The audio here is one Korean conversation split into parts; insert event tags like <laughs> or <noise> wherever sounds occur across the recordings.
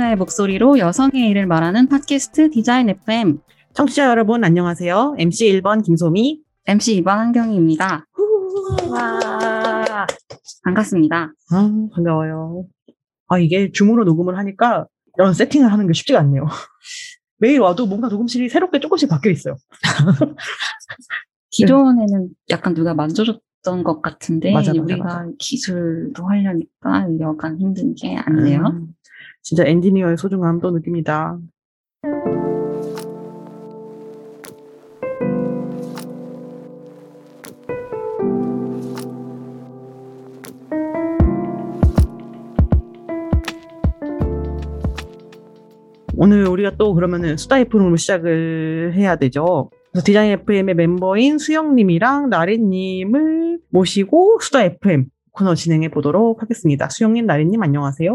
디자이너의 목소리로 여성의 일을 말하는 팟캐스트 디자인 FM. 청취자 여러분 안녕하세요. MC 1번 김소미. MC 2번 한경희입니다. 와, 반갑습니다. 아, 반가워요. 아, 이게 줌으로 녹음을 하니까 이런 세팅을 하는 게 쉽지가 않네요. <laughs> 매일 와도 뭔가 녹음실이 새롭게 조금씩 바뀌어 있어요. <laughs> 기존에는 약간 누가 만져줬던 것 같은데 맞아, 맞아, 우리가 맞아. 기술도 하려니까 여간 힘든 게 아니네요. 음, 진짜 엔지니어의 소중함 또 느낍니다. 오늘 우리가 또 그러면은 수다 FM으로 시작을 해야 되죠. 그래서 디자인 FM의 멤버인 수영님이랑 나래님을 모시고 수다 FM 코너 진행해 보도록 하겠습니다. 수영님, 나래님 안녕하세요.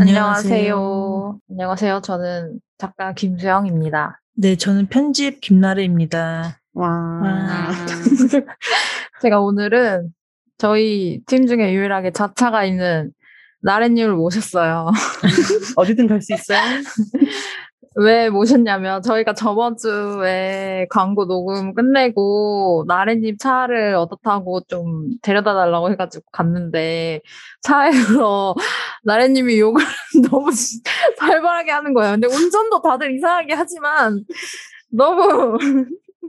안녕하세요. 안녕하세요. 저는 작가 김수영입니다. 네, 저는 편집 김나래입니다. 와. 아, <laughs> 제가 오늘은 저희 팀 중에 유일하게 자차가 있는 나래님을 모셨어요. <laughs> 어디든 갈 수 있어요. <laughs> 왜 모셨냐면 저희가 저번 주에 광고 녹음 끝내고 나래님 차를 타고 좀 데려다 달라고 해가지고 갔는데 차에서 <laughs> 나래님이 욕을 <laughs> 너무 살벌하게 하는 거예요. 근데 운전도 다들 이상하게 하지만 너무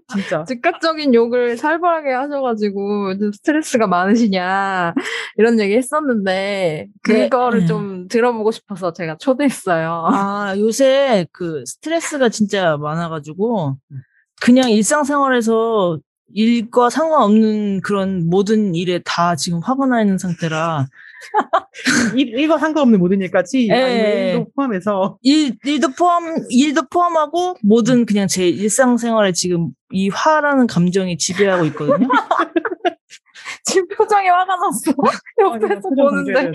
진짜. <laughs> 즉각적인 욕을 살벌하게 하셔가지고 좀 스트레스가 많으시냐 이런 얘기 했었는데 네, 그거를 음. 좀 들어보고 싶어서 제가 초대했어요. 아, 요새 그 스트레스가 진짜 많아가지고, 그냥 일상생활에서 일과 상관없는 그런 모든 일에 다 지금 화가 나 있는 상태라, 일, 일과 상관없는 모든 일까지 예. 아니면 일도 포함해서 일, 일도 포함, 일도 포함하고, 모든 그냥 제 일상생활에 지금 이 화라는 감정이 지배하고 있거든요. <laughs> 지금 표정이 화가 났어. 옆에서 보는데.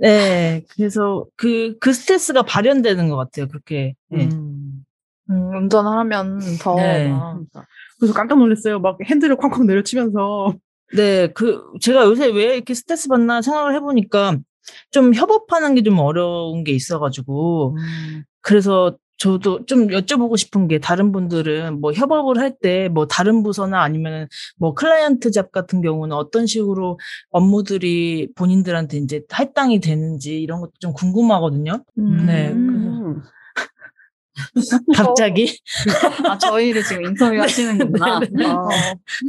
네, 그래서 그, 그 스트레스가 발현되는 것 같아요, 그렇게. 네. 음. 음, 운전을 하면 더 네. 막 그래서 깜짝 놀랐어요. 막 핸들을 쾅쾅 내려치면서 네, 그, 제가 요새 왜 이렇게 스트레스 받나 생각을 해보니까 좀 협업하는 게 좀 어려운 게 있어가지고, 그래서 저도 좀 여쭤보고 싶은 게 다른 분들은 뭐 협업을 할 때 뭐 다른 부서나 아니면 뭐 클라이언트 잡 같은 경우는 어떤 식으로 업무들이 본인들한테 이제 할당이 되는지 이런 것도 좀 궁금하거든요. 네, 음. 갑자기. 아, 저희를 지금 인터뷰 하시는구나. 네, 어,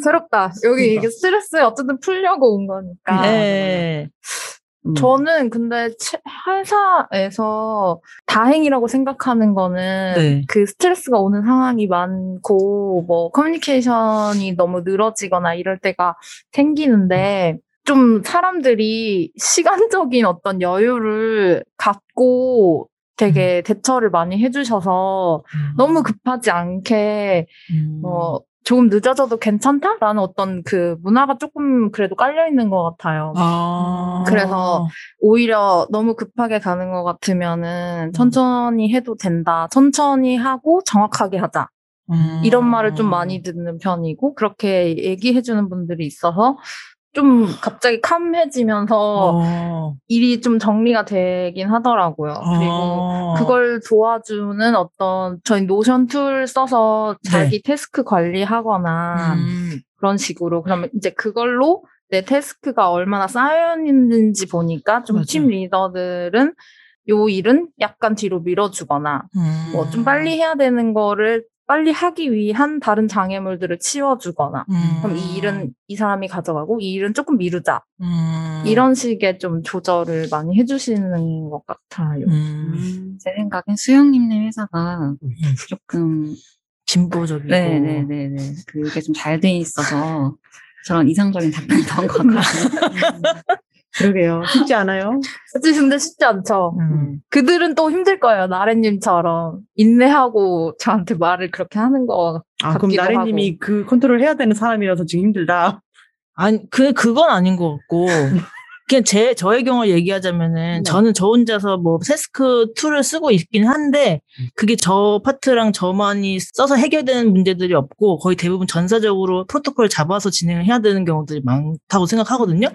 새롭다. 여기 이게 스트레스 어쨌든 풀려고 온 거니까. 네. 음. 저는 근데 채- 회사에서 다행이라고 생각하는 거는 네. 그 스트레스가 오는 상황이 많고 뭐 커뮤니케이션이 너무 늘어지거나 이럴 때가 생기는데 좀 사람들이 시간적인 어떤 여유를 갖고 되게 대처를 많이 해주셔서 너무 급하지 않게 음. 어 조금 늦어져도 괜찮다라는 어떤 그 문화가 조금 그래도 깔려 있는 것 같아요. 아. 그래서 오히려 너무 급하게 가는 것 같으면은 천천히 해도 된다. 천천히 하고 정확하게 하자. 음. 이런 말을 좀 많이 듣는 편이고 그렇게 얘기해 주는 분들이 있어서 좀 갑자기 캄해지면서 어. 일이 좀 정리가 되긴 하더라고요. 그리고 어. 그걸 도와주는 어떤 저희 Notion tool 써서 자기 task 관리하거나 음. 그런 식으로 그러면 이제 그걸로 내 task가 얼마나 쌓여 있는지 보니까 좀. 팀 리더들은 요 일은 약간 뒤로 밀어주거나 음. 뭐좀 빨리 해야 되는 거를 빨리 하기 위한 다른 장애물들을 치워주거나 음. 그럼 이 일은 이 사람이 가져가고 이 일은 조금 미루자 음. 이런 식의 좀 조절을 많이 해주시는 것 같아요. 음. 제 생각엔 수영님네 회사가 조금 진보적이고 네네네네 그게 좀 잘 돼 있어서 저런 이상적인 답변이 나온 것 같거든요. <laughs> 그러게요. 쉽지 않아요. <laughs> 그치, 근데 쉽지 않죠. 음. 그들은 또 힘들 거예요. 나래님처럼 인내하고 저한테 말을 그렇게 하는 거. 아, 그럼 같기도 나래님이 그 컨트롤 해야 되는 사람이라서 지금 힘들다. 아니, 그, 그건 아닌 것 같고. <laughs> 그냥 제, 저의 경우 얘기하자면은, 네. 저는 저 혼자서 뭐, task tool을 쓰고 있긴 한데, 그게 저 파트랑 저만이 써서 해결되는 문제들이 없고, 거의 대부분 전사적으로 프로토콜을 잡아서 진행을 해야 되는 경우들이 많다고 생각하거든요.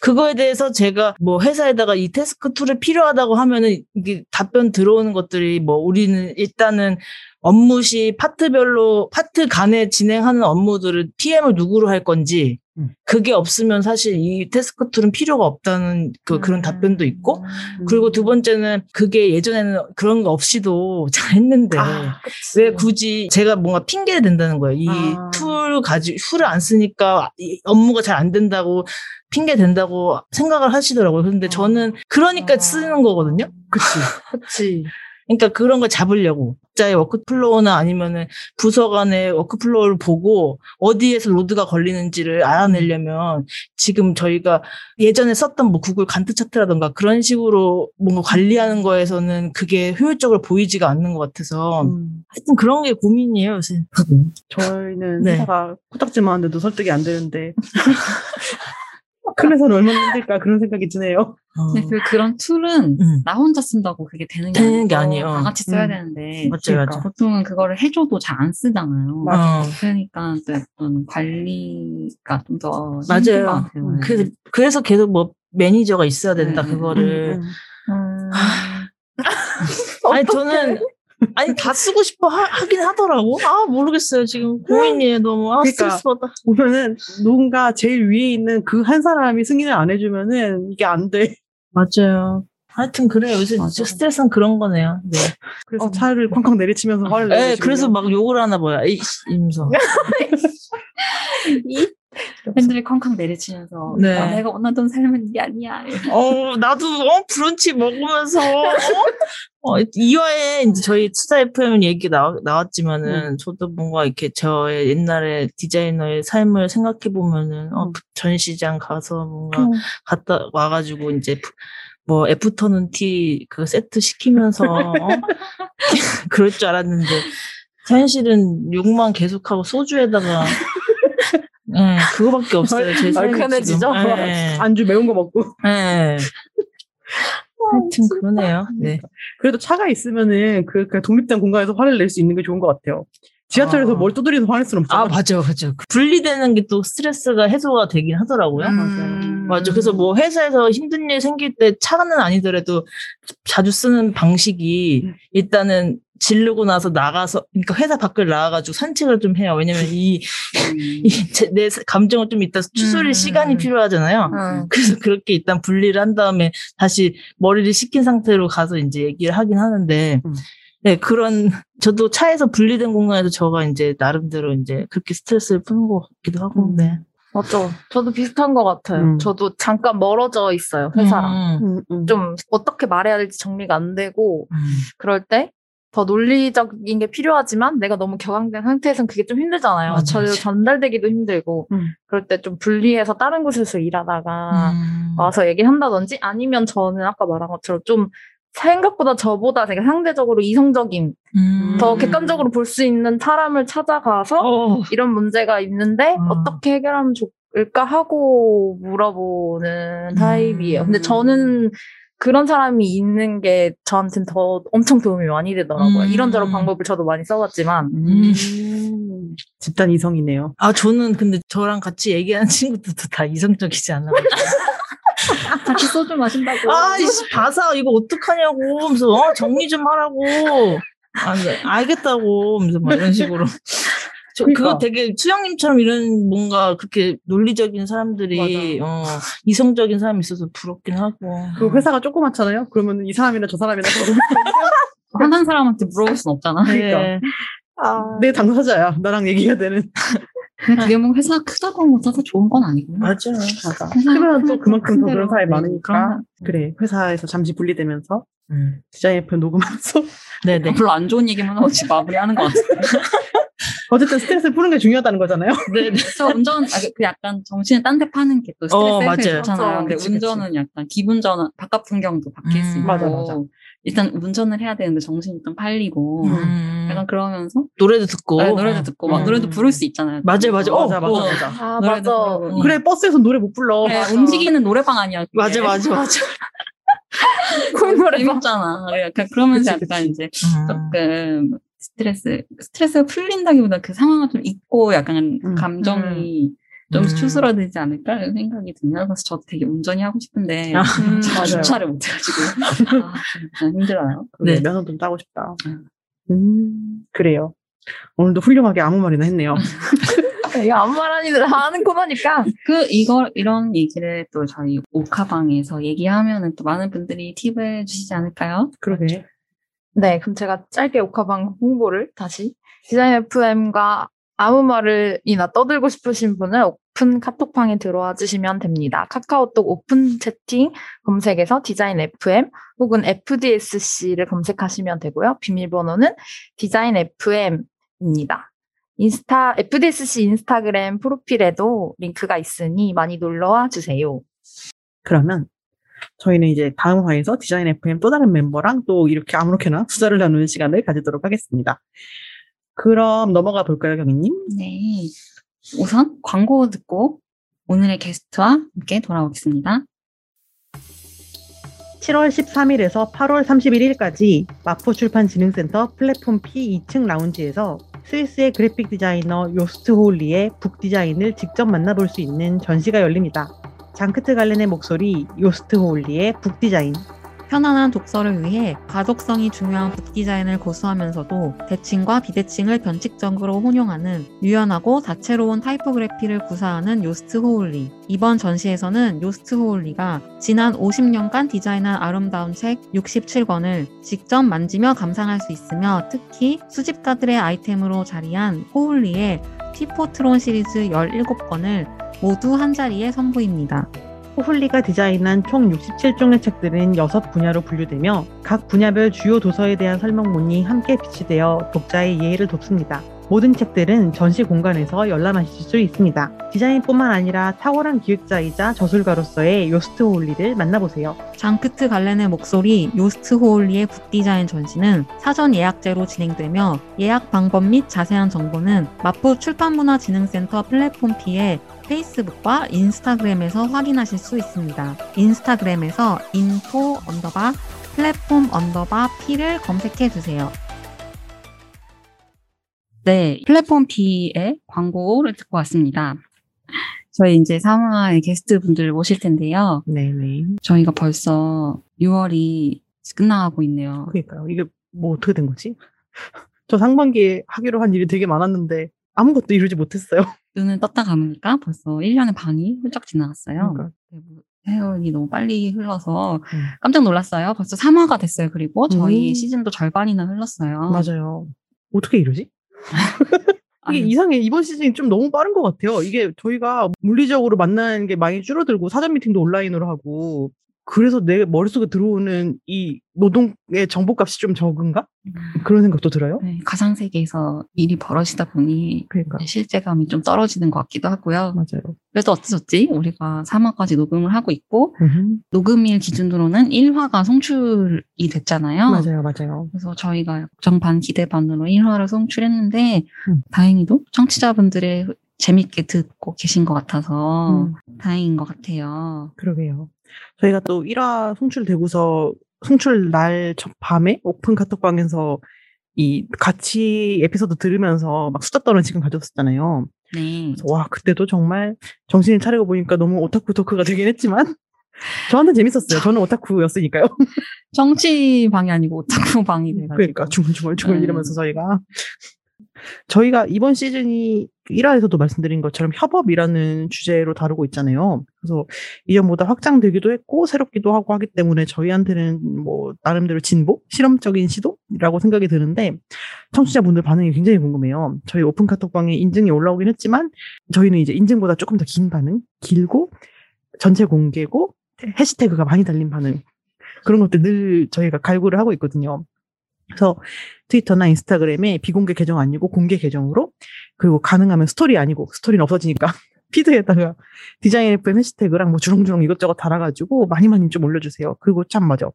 그거에 대해서 제가 뭐 회사에다가 이 task tool이 필요하다고 하면은 이게 답변 들어오는 것들이 뭐 우리는 일단은 업무 시 파트별로 파트 간에 진행하는 업무들을 PM을 누구로 할 건지 음. 그게 없으면 사실 이 task tool은 필요가 없다는 그 그런 답변도 있고 음. 그리고 두 번째는 그게 예전에는 그런 거 없이도 <laughs> 잘 했는데 아, 왜 굳이 제가 뭔가 핑계를 댄다는 거예요. 이 아. tool 가지 tool을 안 쓰니까 이 업무가 잘 안 된다고 핑계 댄다고 생각을 하시더라고요. 근데 어. 저는 그러니까 아. 쓰는 거거든요. 그치. <laughs> 그치. 그러니까 그런 걸 잡으려고 각자의 workflow나 아니면은 부서 간의 workflow를 보고 어디에서 load가 걸리는지를 알아내려면 지금 저희가 예전에 썼던 뭐 구글 Gantt chart라던가 그런 식으로 뭔가 관리하는 거에서는 그게 효율적으로 보이지가 않는 것 같아서 음. 하여튼 그런 게 고민이에요 요새. 저희는 네. 회사가 코딱지만 한데도 설득이 안 되는데. <laughs> 큰 회사는 얼마나 힘들까 그런 생각이 드네요. 어. 근데 그, 그런 tool은 음. 나 혼자 쓴다고 그게 되는 게, 되는 게 아니에요. 다 같이 써야 음. 되는데 맞죠, 그러니까. 맞죠. 보통은 그거를 해줘도 잘 안 쓰잖아요. 어. 그러니까 또 약간 관리가 좀더 힘든 것 맞아요. 같아요. 네. 그래서, 그래서 계속 뭐 매니저가 있어야 된다 음, 그거를. 음. <laughs> 아니 저는 아니 다 쓰고 싶어 하, 긴 하더라고. 아 모르겠어요 지금 고민이에요 너무. 아 그러니까. 스트레스 받아. 보면은 누군가 제일 위에 있는 그 한 사람이 승인을 안 해주면은 이게 안 돼. 맞아요. 하여튼 그래요. 요새 맞아. 진짜 스트레스는 그런 거네요. 네. 그래서 어. 차를 쾅쾅 내리치면서 화를 내고 네. 그래서 막 욕을 하나 봐요. <laughs> <laughs> 이 이면서. 팬들이 쾅쾅 내리치면서 네. 아, 내가 원하던 삶은 이게 아니야. 어 나도 어 브런치 먹으면서 어, 어, 이화에 이제 저희 투자 FM 얘기 나, 나왔지만은 저도 뭔가 이렇게 저의 옛날에 디자이너의 삶을 생각해 보면은 어, 음. 전시장 가서 뭔가 음. 갔다 와가지고 이제 프- 뭐 애프터눈 티그 세트 시키면서 어? <laughs> 그럴 줄 알았는데 현실은 욕만 계속하고 소주에다가 예, 그거밖에 없어요. 제 삶이 얼큰해지죠? 지금. 예, 안주 매운 거 먹고. 예. <laughs> 하여튼 그러네요. 네. 그래도 차가 있으면은 그, 그 독립된 공간에서 화를 낼 수 있는 게 좋은 것 같아요. 지하철에서 아. 뭘 두드려서 화낼 수는 없잖아. 아, 맞아요, 맞아요. 분리되는 게 또 스트레스가 해소가 되긴 하더라고요. 음. 맞아. 그래서 뭐 회사에서 힘든 일 생길 때 차는 아니더라도 자주 쓰는 방식이 음. 일단은 지르고 나서 나가서, 그러니까 회사 밖을 나가가지고 산책을 좀 해요. 왜냐면 이, 이 제- 내 감정을 좀 이따 추스릴 음. 시간이 필요하잖아요. 음. 그래서 그렇게 일단 분리를 한 다음에 다시 머리를 식힌 상태로 가서 이제 얘기를 하긴 하는데, 음. 네, 그런, 저도 차에서 분리된 공간에서 저가 이제 나름대로 이제 그렇게 스트레스를 푸는 것 같기도 하고, 음. 네. 맞죠. 저도 비슷한 것 같아요. 음. 저도 잠깐 멀어져 있어요, 회사랑. 음. 음, 음. 좀 어떻게 말해야 될지 정리가 안 되고, 음. 그럴 때 더 논리적인 게 필요하지만 내가 너무 격앙된 상태에선 그게 좀 힘들잖아요. 맞아, 저. 전달되기도 힘들고, 음. 그럴 때 좀 분리해서 다른 곳에서 일하다가 음. 와서 얘기한다든지 아니면 저는 아까 말한 것처럼 좀 생각보다 저보다 되게 상대적으로 이성적인, 음. 더 객관적으로 볼 수 있는 사람을 찾아가서 어. 이런 문제가 있는데 음. 어떻게 해결하면 좋을까 하고 물어보는 타입이에요. 근데 저는 그런 사람이 있는 게 저한테는 더 엄청 도움이 많이 되더라고요. 음. 이런저런 방법을 저도 많이 써봤지만. 음. 집단 이성이네요. 아, 저는 근데 저랑 같이 얘기하는 친구들도 다 이성적이지 않아. <laughs> 같이 소주 마신다고. 아 이씨, 바사, 이거 어떡하냐고. 하면서, 어, 정리 좀 하라고. 아, 네, 알겠다고. 하면서 막 이런 식으로. 저, 그러니까. 그거 되게 수영님처럼 이런 뭔가 그렇게 논리적인 사람들이, 어, 이성적인 사람이 있어서 부럽긴 하고. 그 회사가 조그맣잖아요. 그러면 이 사람이나 저 사람이나 <laughs> 한 사람한테 물어볼 순 없잖아. 네. 내 당사자야. 나랑 얘기해야 되는. 그게 뭐 회사 크다고 하면 써서 좋은 건 아니고. 맞아. 회사 크면 또 큰- 그만큼 큰더 그런. 사람이 네, 많으니까. 그런 그래. 회사에서 잠시 분리되면서 음. 디자인 FM 녹음하면서 네네. 별로 안 좋은 얘기만 하고 지금 마무리하는 것 같아요. <laughs> 어쨌든 스트레스 푸는 게 중요하다는 거잖아요. <laughs> 네, 네. 그래서 운전, 아, 그 약간 정신을 딴 데 파는 게 또 스트레스 어, 맞아요. 좋잖아요. 근데 그치, 그치. 운전은 약간 기분 전환, 바깥 풍경도 바뀔 수 음, 있고. 맞아, 맞아. 일단 운전을 해야 되는데 정신이 좀 팔리고. 음. 약간 그러면서 노래도 듣고. 네, 노래도 듣고 막 음. 노래도 부를 수 있잖아요. 맞아요, 맞아요. 어, 맞아, 맞아, 어. 맞아. 아, 노래도 맞아. 그래, 버스에서 노래 못 불러. 네, 맞아. 움직이는 노래방 아니야. 그게. 맞아, 맞아, 맞아. <laughs> 콧노래방. 재밌잖아. 약간 그러면서 그치, 약간 그치. 이제 음. 조금 스트레스 스트레스가 풀린다기보다 그 상황을 좀 잊고 약간 음. 감정이 좀 음. 추스러들지 않을까 이런 생각이 드네요. 그래서 저도 되게 운전이 하고 싶은데 아, 음. 주차를 못 해가지고 아, 좀 힘들어요. 그래, 네. 면허 좀 따고 싶다. 음. 음, 그래요. 오늘도 훌륭하게 아무 말이나 했네요. <laughs> 이거 아무 말 아니라 하는 코너니까. 그 이거 이런 얘기를 또 저희 오카방에서 얘기하면은 또 많은 분들이 팁을 주시지 않을까요? 그러게. 네, 그럼 제가 짧게 오카방 홍보를 다시. 디자인 FM과 아무 말을이나 떠들고 싶으신 분은 오픈 카톡방에 들어와 주시면 됩니다. 카카오톡 오픈 채팅 검색에서 디자인 FM 혹은 FDSC를 검색하시면 되고요. 비밀번호는 디자인 FM 입니다. 인스타, FDSC 인스타그램 프로필에도 링크가 있으니 많이 놀러와 주세요. 그러면 저희는 이제 다음 화에서 디자인 FM 또 다른 멤버랑 또 이렇게 아무렇게나 수다를 나누는 시간을 가지도록 하겠습니다. 그럼 넘어가 볼까요, 경희님? 네. 우선 광고 듣고 오늘의 게스트와 함께 돌아오겠습니다. 7월 13일에서 8월 31일까지 마포출판진흥센터 플랫폼 P 2층 라운지에서 스위스의 그래픽 디자이너 요스트 호훌리의 북 디자인을 직접 만나볼 수 있는 전시가 열립니다. 장크트 갈렌의 목소리 요스트 호훌리의 북 디자인 편안한 독서를 위해 가독성이 중요한 북 디자인을 고수하면서도 대칭과 비대칭을 변칙적으로 혼용하는 유연하고 다채로운 타이포그래피를 구사하는 요스트 호훌리. 이번 전시에서는 요스트 호훌리가 지난 50년간 디자인한 아름다운 책 67권을 직접 만지며 감상할 수 있으며 특히 수집가들의 아이템으로 자리한 호훌리의 티포트론 시리즈 17권을 모두 한 자리에 선보입니다. 호훌리가 디자인한 총 67종의 책들은 6분야로 분류되며 각 분야별 주요 도서에 대한 설명문이 함께 비치되어 독자의 이해를 돕습니다. 모든 책들은 전시 공간에서 열람하실 수 있습니다. 디자인뿐만 아니라 탁월한 기획자이자 저술가로서의 요스트 호훌리를 만나보세요. 장크트 갈렌의 목소리 요스트 호훌리의 북 디자인 전시는 사전 예약제로 진행되며 예약 방법 및 자세한 정보는 마포 출판문화진흥센터 플랫폼 P의 페이스북과 인스타그램에서 확인하실 수 있습니다. 인스타그램에서 info 언더바 플랫폼 언더바 P를 검색해 주세요. 네, 플랫폼 B의 광고를 듣고 왔습니다. 저희 이제 3화의 게스트 분들 모실 텐데요. 네네. 저희가 벌써 6월이 끝나가고 있네요. 그러니까요. 이게 뭐 어떻게 된 거지? <laughs> 저 상반기에 하기로 한 일이 되게 많았는데 아무것도 이루지 못했어요. <laughs> 눈을 떴다 감으니까 벌써 1년의 반이 훌쩍 지나갔어요. 그러니까. 네, 뭐 세월이 너무 빨리 흘러서 음. 깜짝 놀랐어요. 벌써 3화가 됐어요. 그리고 저희 음. 시즌도 절반이나 흘렀어요. 맞아요. 어떻게 이러지? <laughs> 이게 아니, 이상해. 이번 시즌이 좀 너무 빠른 것 같아요. 이게 저희가 물리적으로 만나는 게 많이 줄어들고 사전 미팅도 온라인으로 하고 그래서 내 머릿속에 들어오는 이 노동의 정보값이 좀 적은가? 그런 생각도 들어요. 네, 가상 세계에서 일이 벌어지다 보니 그러니까 실제감이 좀 떨어지는 것 같기도 하고요. 맞아요. 그래도 어쩌졌지? 우리가 3화까지 녹음을 하고 있고 음, 녹음일 기준으로는 1화가 송출이 됐잖아요. 맞아요, 맞아요. 그래서 저희가 걱정 반 기대 반으로 1화를 송출했는데 음. 다행히도 청취자분들의 재밌게 듣고 계신 것 같아서 음, 다행인 것 같아요. 그러게요. 저희가 또 1화 송출되고서 송출 날 첫 밤에 오픈 카톡방에서 이 같이 에피소드 들으면서 막 수다 떠는 시간 가졌었잖아요. 네. 그래서 와 그때도 정말 정신을 차리고 보니까 너무 오타쿠 토크가 되긴 했지만 <laughs> 저한테 재밌었어요. 저는 오타쿠였으니까요. 정치 방이 아니고 오타쿠 방이 돼가지고. 그러니까 중얼중얼중얼 네. 이러면서 저희가 저희가 이번 시즌이 1화에서도 말씀드린 것처럼 협업이라는 주제로 다루고 있잖아요. 그래서 이전보다 확장되기도 했고 새롭기도 하고 하기 때문에 저희한테는 뭐 나름대로 진보, 실험적인 시도라고 생각이 드는데 청취자분들 반응이 굉장히 궁금해요. 저희 오픈 카톡방에 인증이 올라오긴 했지만 저희는 이제 인증보다 조금 더 긴 반응, 길고 전체 공개고 해시태그가 많이 달린 반응 그런 것들 늘 저희가 갈구를 하고 있거든요. 그래서 트위터나 인스타그램에 비공개 계정 아니고 공개 계정으로 그리고 가능하면 스토리 아니고 스토리는 없어지니까 <laughs> 피드에다가 디자인 FM 해시태그랑 뭐 주렁주렁 이것저것 달아가지고 많이 많이 좀 올려주세요. 그리고 참 맞아.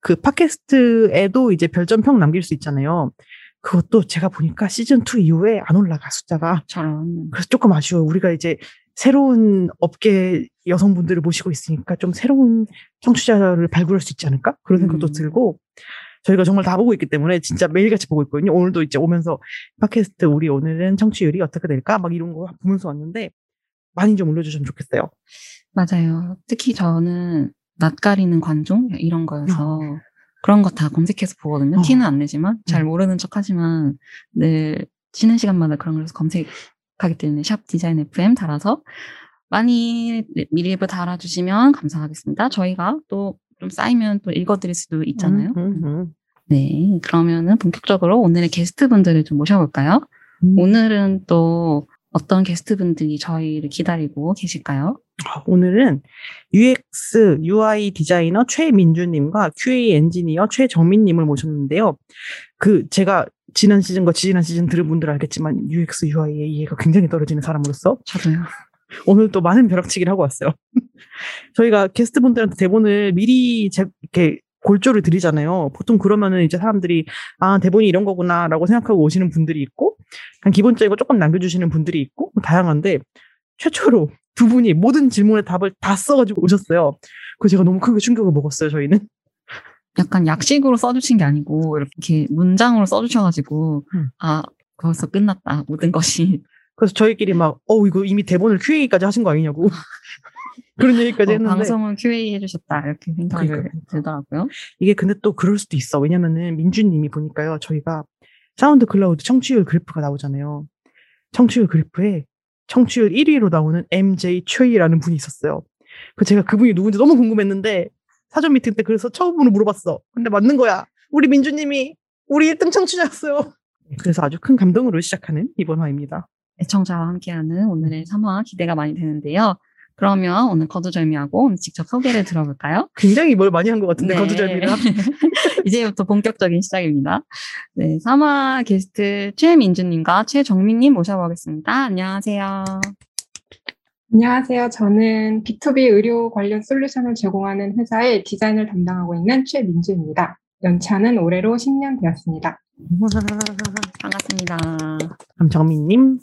그 팟캐스트에도 이제 별점평 남길 수 있잖아요. 그것도 제가 보니까 시즌2 이후에 안 올라가, 숫자가. 저런. 그래서 조금 아쉬워요. 우리가 이제 새로운 업계 여성분들을 모시고 있으니까 좀 새로운 청취자를 발굴할 수 있지 않을까? 그런 생각도 음. 들고, 저희가 정말 다 보고 있기 때문에 진짜 매일같이 보고 있거든요. 오늘도 이제 오면서 팟캐스트 우리 오늘은 청취율이 어떻게 될까? 막 이런 거 보면서 왔는데, 많이 좀 올려주시면 좋겠어요. 맞아요. 특히 저는 낯가리는 관종 이런 거여서 그런 거 다 검색해서 보거든요. 어. 티는 안 내지만 잘 음. 모르는 척 하지만 늘 쉬는 시간마다 그런 걸 검색하기 때문에 샵 디자인 FM 달아서 많이 미리부 달아주시면 감사하겠습니다. 저희가 또 좀 쌓이면 또 읽어드릴 수도 있잖아요. 음, 음, 음. 네. 그러면은 본격적으로 오늘의 게스트분들을 좀 모셔볼까요? 음. 오늘은 또 어떤 게스트분들이 저희를 기다리고 계실까요? 아, 오늘은 UX, UI 디자이너 최민주님과 QA 엔지니어 최정민님을 모셨는데요. 그, 제가 지난 시즌과 지지난 시즌 들은 분들 알겠지만 UX, UI의 이해가 굉장히 떨어지는 사람으로서 저도요. 오늘 또 많은 벼락치기를 하고 왔어요. <laughs> 저희가 게스트분들한테 대본을 미리 제, 이렇게 골조를 드리잖아요. 보통 그러면은 이제 사람들이 아 대본이 이런 거구나라고 생각하고 오시는 분들이 있고 그냥 기본적인 거 조금 남겨주시는 분들이 있고 뭐 다양한데 최초로 두 분이 모든 질문에 답을 다 써가지고 오셨어요. 그래서 제가 너무 크게 충격을 먹었어요. 저희는 약간 약식으로 써주신 게 아니고 이렇게 문장으로 써주셔가지고 음. 아 벌써 끝났다 모든 것이 그래서 저희끼리 막 어 이거 이미 대본을 QA까지 하신 거 아니냐고 <laughs> 그런 얘기까지 어, 했는데 방송을 QA 해주셨다 이렇게 생각이 그러니까요. 들더라고요. 이게 근데 또 그럴 수도 있어. 왜냐면은 민주님이 보니까요. 저희가 사운드 클라우드 청취율 그래프가 나오잖아요. 청취율 그래프에 청취율 1위로 나오는 MJ 최이라는 분이 있었어요. 그 제가 그분이 누군지 너무 궁금했는데 사전 미팅 때 그래서 처음으로 물어봤어. 근데 맞는 거야. 우리 민주님이 우리 1등 청취자였어요. 그래서 아주 큰 감동으로 시작하는 이번 화입니다. 애청자와 함께하는 오늘의 3화 기대가 많이 되는데요. 그러면 오늘 거두절미하고 오늘 직접 소개를 들어볼까요? 굉장히 뭘 많이 한 것 같은데 거두절미를 합- <laughs> 이제부터 본격적인 시작입니다. 네, 3화 게스트 최민주님과 최정민님 모셔보겠습니다. 안녕하세요. 안녕하세요. 저는 B2B 의료 관련 솔루션을 제공하는 회사의 디자인을 담당하고 있는 최민주입니다. 연차는 올해로 10년 되었습니다. 반갑습니다. 그럼 정민님.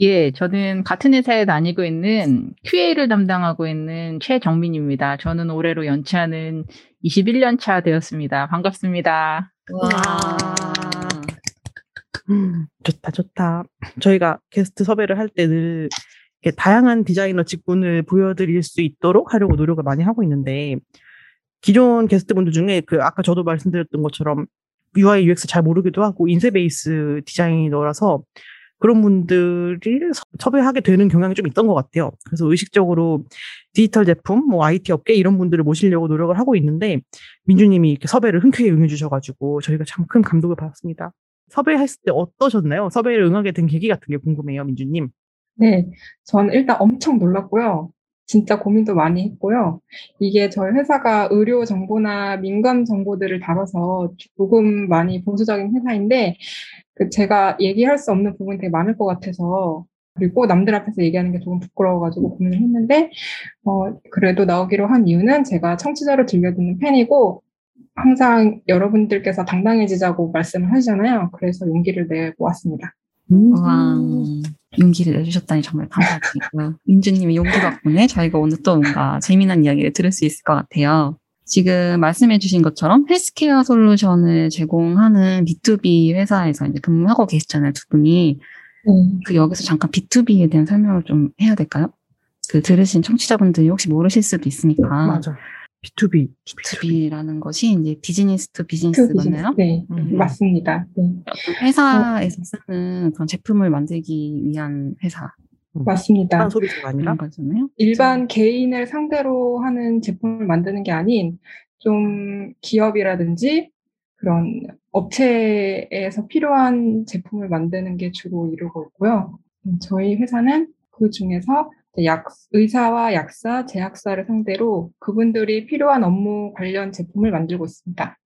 예, 저는 같은 회사에 다니고 있는 QA를 담당하고 있는 최정민입니다. 저는 올해로 연차는 21년 차 되었습니다. 반갑습니다. 와. 음, 좋다, 좋다. 저희가 게스트 섭외를 할 때 늘 다양한 디자이너 직군을 보여드릴 수 있도록 하려고 노력을 많이 하고 있는데, 기존 게스트분들 중에 그 아까 저도 말씀드렸던 것처럼 UI, UX 잘 모르기도 하고 인쇄 베이스 디자이너라서 그런 분들이 섭- 섭외하게 되는 경향이 좀 있던 것 같아요. 그래서 의식적으로 디지털 제품, 뭐 IT 업계 이런 분들을 모시려고 노력을 하고 있는데 민주님이 이렇게 섭외를 흔쾌히 응해주셔가지고 저희가 참 큰 감동을 받았습니다. 섭외했을 때 어떠셨나요? 섭외를 응하게 된 계기 같은 게 궁금해요, 민주님. 네, 저는 일단 엄청 놀랐고요. 진짜 고민도 많이 했고요. 이게 저희 회사가 의료 정보나 민감 정보들을 다뤄서 조금 많이 보수적인 회사인데, 그 제가 얘기할 수 없는 부분이 되게 많을 것 같아서, 그리고 남들 앞에서 얘기하는 게 조금 부끄러워가지고 고민을 했는데, 어, 그래도 나오기로 한 이유는 제가 청취자로 들려드는 팬이고, 항상 여러분들께서 당당해지자고 말씀을 하시잖아요. 그래서 용기를 내고 왔습니다. 와. 용기를 내주셨다니 정말 감사드리고요. <laughs> 민주님의 용기 덕분에 저희가 오늘 또 뭔가 재미난 이야기를 들을 수 있을 것 같아요. 지금 말씀해주신 것처럼 healthcare solution을 제공하는 B2B 회사에서 이제 근무하고 계시잖아요, 두 분이. 네. 그 여기서 잠깐 B2B에 대한 설명을 좀 해야 될까요? 그 들으신 청취자분들이 혹시 모르실 수도 있으니까. 맞아. B2B. B2B라는 것이 이제 business to 그 business business. 맞나요? 네, 음. 맞습니다. 네, 회사에서 쓰는 그런 제품을 만들기 위한 회사 맞습니다. 한 소비자가 아니라 거잖아요. 일반 개인을 상대로 하는 제품을 만드는 게 아닌 좀 기업이라든지 그런 업체에서 필요한 제품을 만드는 게 주를 이루고 있고요. 음, 저희 회사는 그 중에서 약, 의사와 약사, 제약사를 상대로 그분들이 필요한 업무 관련 제품을 만들고 있습니다.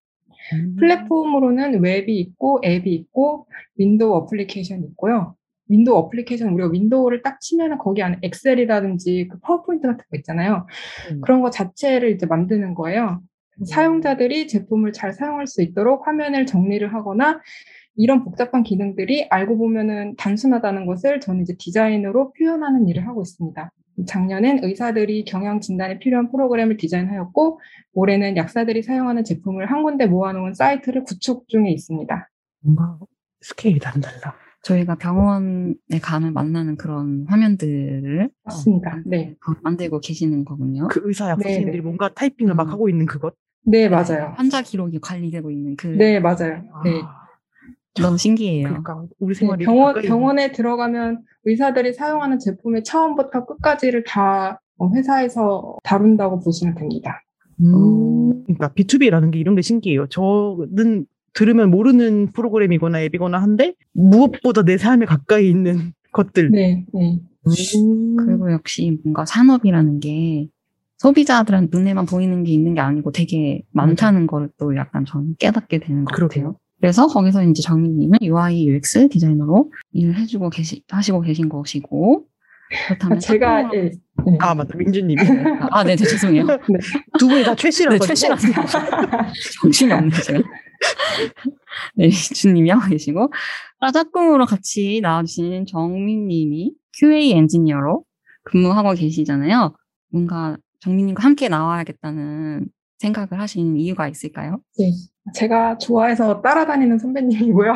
음. 플랫폼으로는 웹이 있고 앱이 있고 윈도우 어플리케이션이 있고요. 윈도우 어플리케이션 우리가 윈도우를 딱 치면은 거기 안에 엑셀이라든지 그 파워포인트 같은 거 있잖아요. 음. 그런 거 자체를 이제 만드는 거예요. 사용자들이 제품을 잘 사용할 수 있도록 화면을 정리를 하거나 이런 복잡한 기능들이 알고 보면은 단순하다는 것을 저는 이제 디자인으로 표현하는 일을 하고 있습니다. 작년엔 의사들이 경영 진단에 필요한 프로그램을 디자인하였고 올해는 약사들이 사용하는 제품을 한 군데 모아놓은 사이트를 구축 중에 있습니다. 뭔가 스케일이 달라. 저희가 병원에 가면 만나는 그런 화면들을 맞습니다. 네. 어, 만들고 계시는 거군요. 그 의사 약사님들이 네, 네. 뭔가 타이핑을 막 음. 하고 있는 그것. 네, 맞아요. 환자 기록이 관리되고 있는 그 네, 맞아요. 네. 아, 너무 신기해요. 그러니까 우리 네, 생활이 병원, 병원에 들어가면 의사들이 사용하는 제품의 처음부터 끝까지를 다 어, 회사에서 다룬다고 보시면 됩니다. 음. 그러니까 B2B라는 게 이런 게 신기해요. 저는 들으면 모르는 프로그램이거나 앱이거나 한데 무엇보다 내 삶에 가까이 있는 <laughs> 것들. 네, 네. 음. 그리고 역시 뭔가 산업이라는 게 소비자들한 눈에만 보이는 게 있는 게 아니고 되게 많다는 걸또 약간 저는 깨닫게 되는 것 그러게요. 같아요. 그래서 거기서 이제 정민님은 UI UX 디자이너로 일을 해주고 계시 하시고 계신 것이고 그렇다면 제가 예, 네. 아 맞다 민주님이 아, 네, 네, 죄송해요. 두 분이 다 최씨라고. 네, 최씨라서 <laughs> 정신이 없네 제가. 네, 주님이 하고 계시고 아, 짝꿍으로 같이 나와주신 정민님이 QA 엔지니어로 근무하고 계시잖아요. 뭔가 정민님과 함께 나와야겠다는 생각을 하신 이유가 있을까요? 네. 제가 좋아해서 따라다니는 선배님이고요.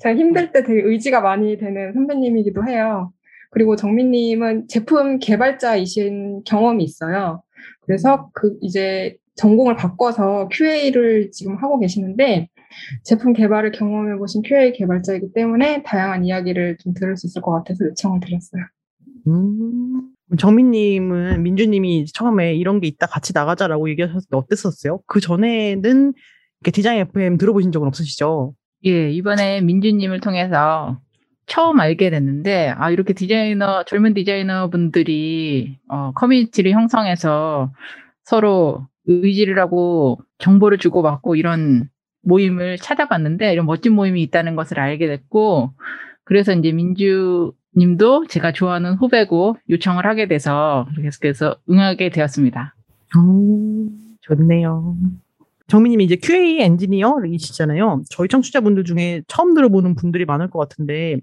제가 힘들 때 되게 의지가 많이 되는 선배님이기도 해요. 그리고 정민님은 제품 개발자이신 경험이 있어요. 그래서 그 이제 전공을 바꿔서 QA를 지금 하고 계시는데 제품 개발을 경험해 보신 QA 개발자이기 때문에 다양한 이야기를 좀 들을 수 있을 것 같아서 요청을 드렸어요. 음. 정민님은 민주님이 처음에 이런 게 있다 같이 나가자라고 얘기하셨을 때 어땠었어요? 그 전에는 디자인 FM 들어보신 적은 없으시죠? 예, 이번에 민주님을 통해서 처음 알게 됐는데, 아, 이렇게 디자이너, 젊은 디자이너 분들이, 어, 커뮤니티를 형성해서 서로 의지를 하고 정보를 주고받고 이런 모임을 찾아봤는데, 이런 멋진 모임이 있다는 것을 알게 됐고, 그래서 이제 민주 님도 제가 좋아하는 후배고 요청을 하게 돼서 계속해서 응하게 되었습니다. 오, 좋네요. 정민님이 이제 QA 엔지니어이시잖아요. 저희 청취자분들 중에 처음 들어보는 분들이 많을 것 같은데,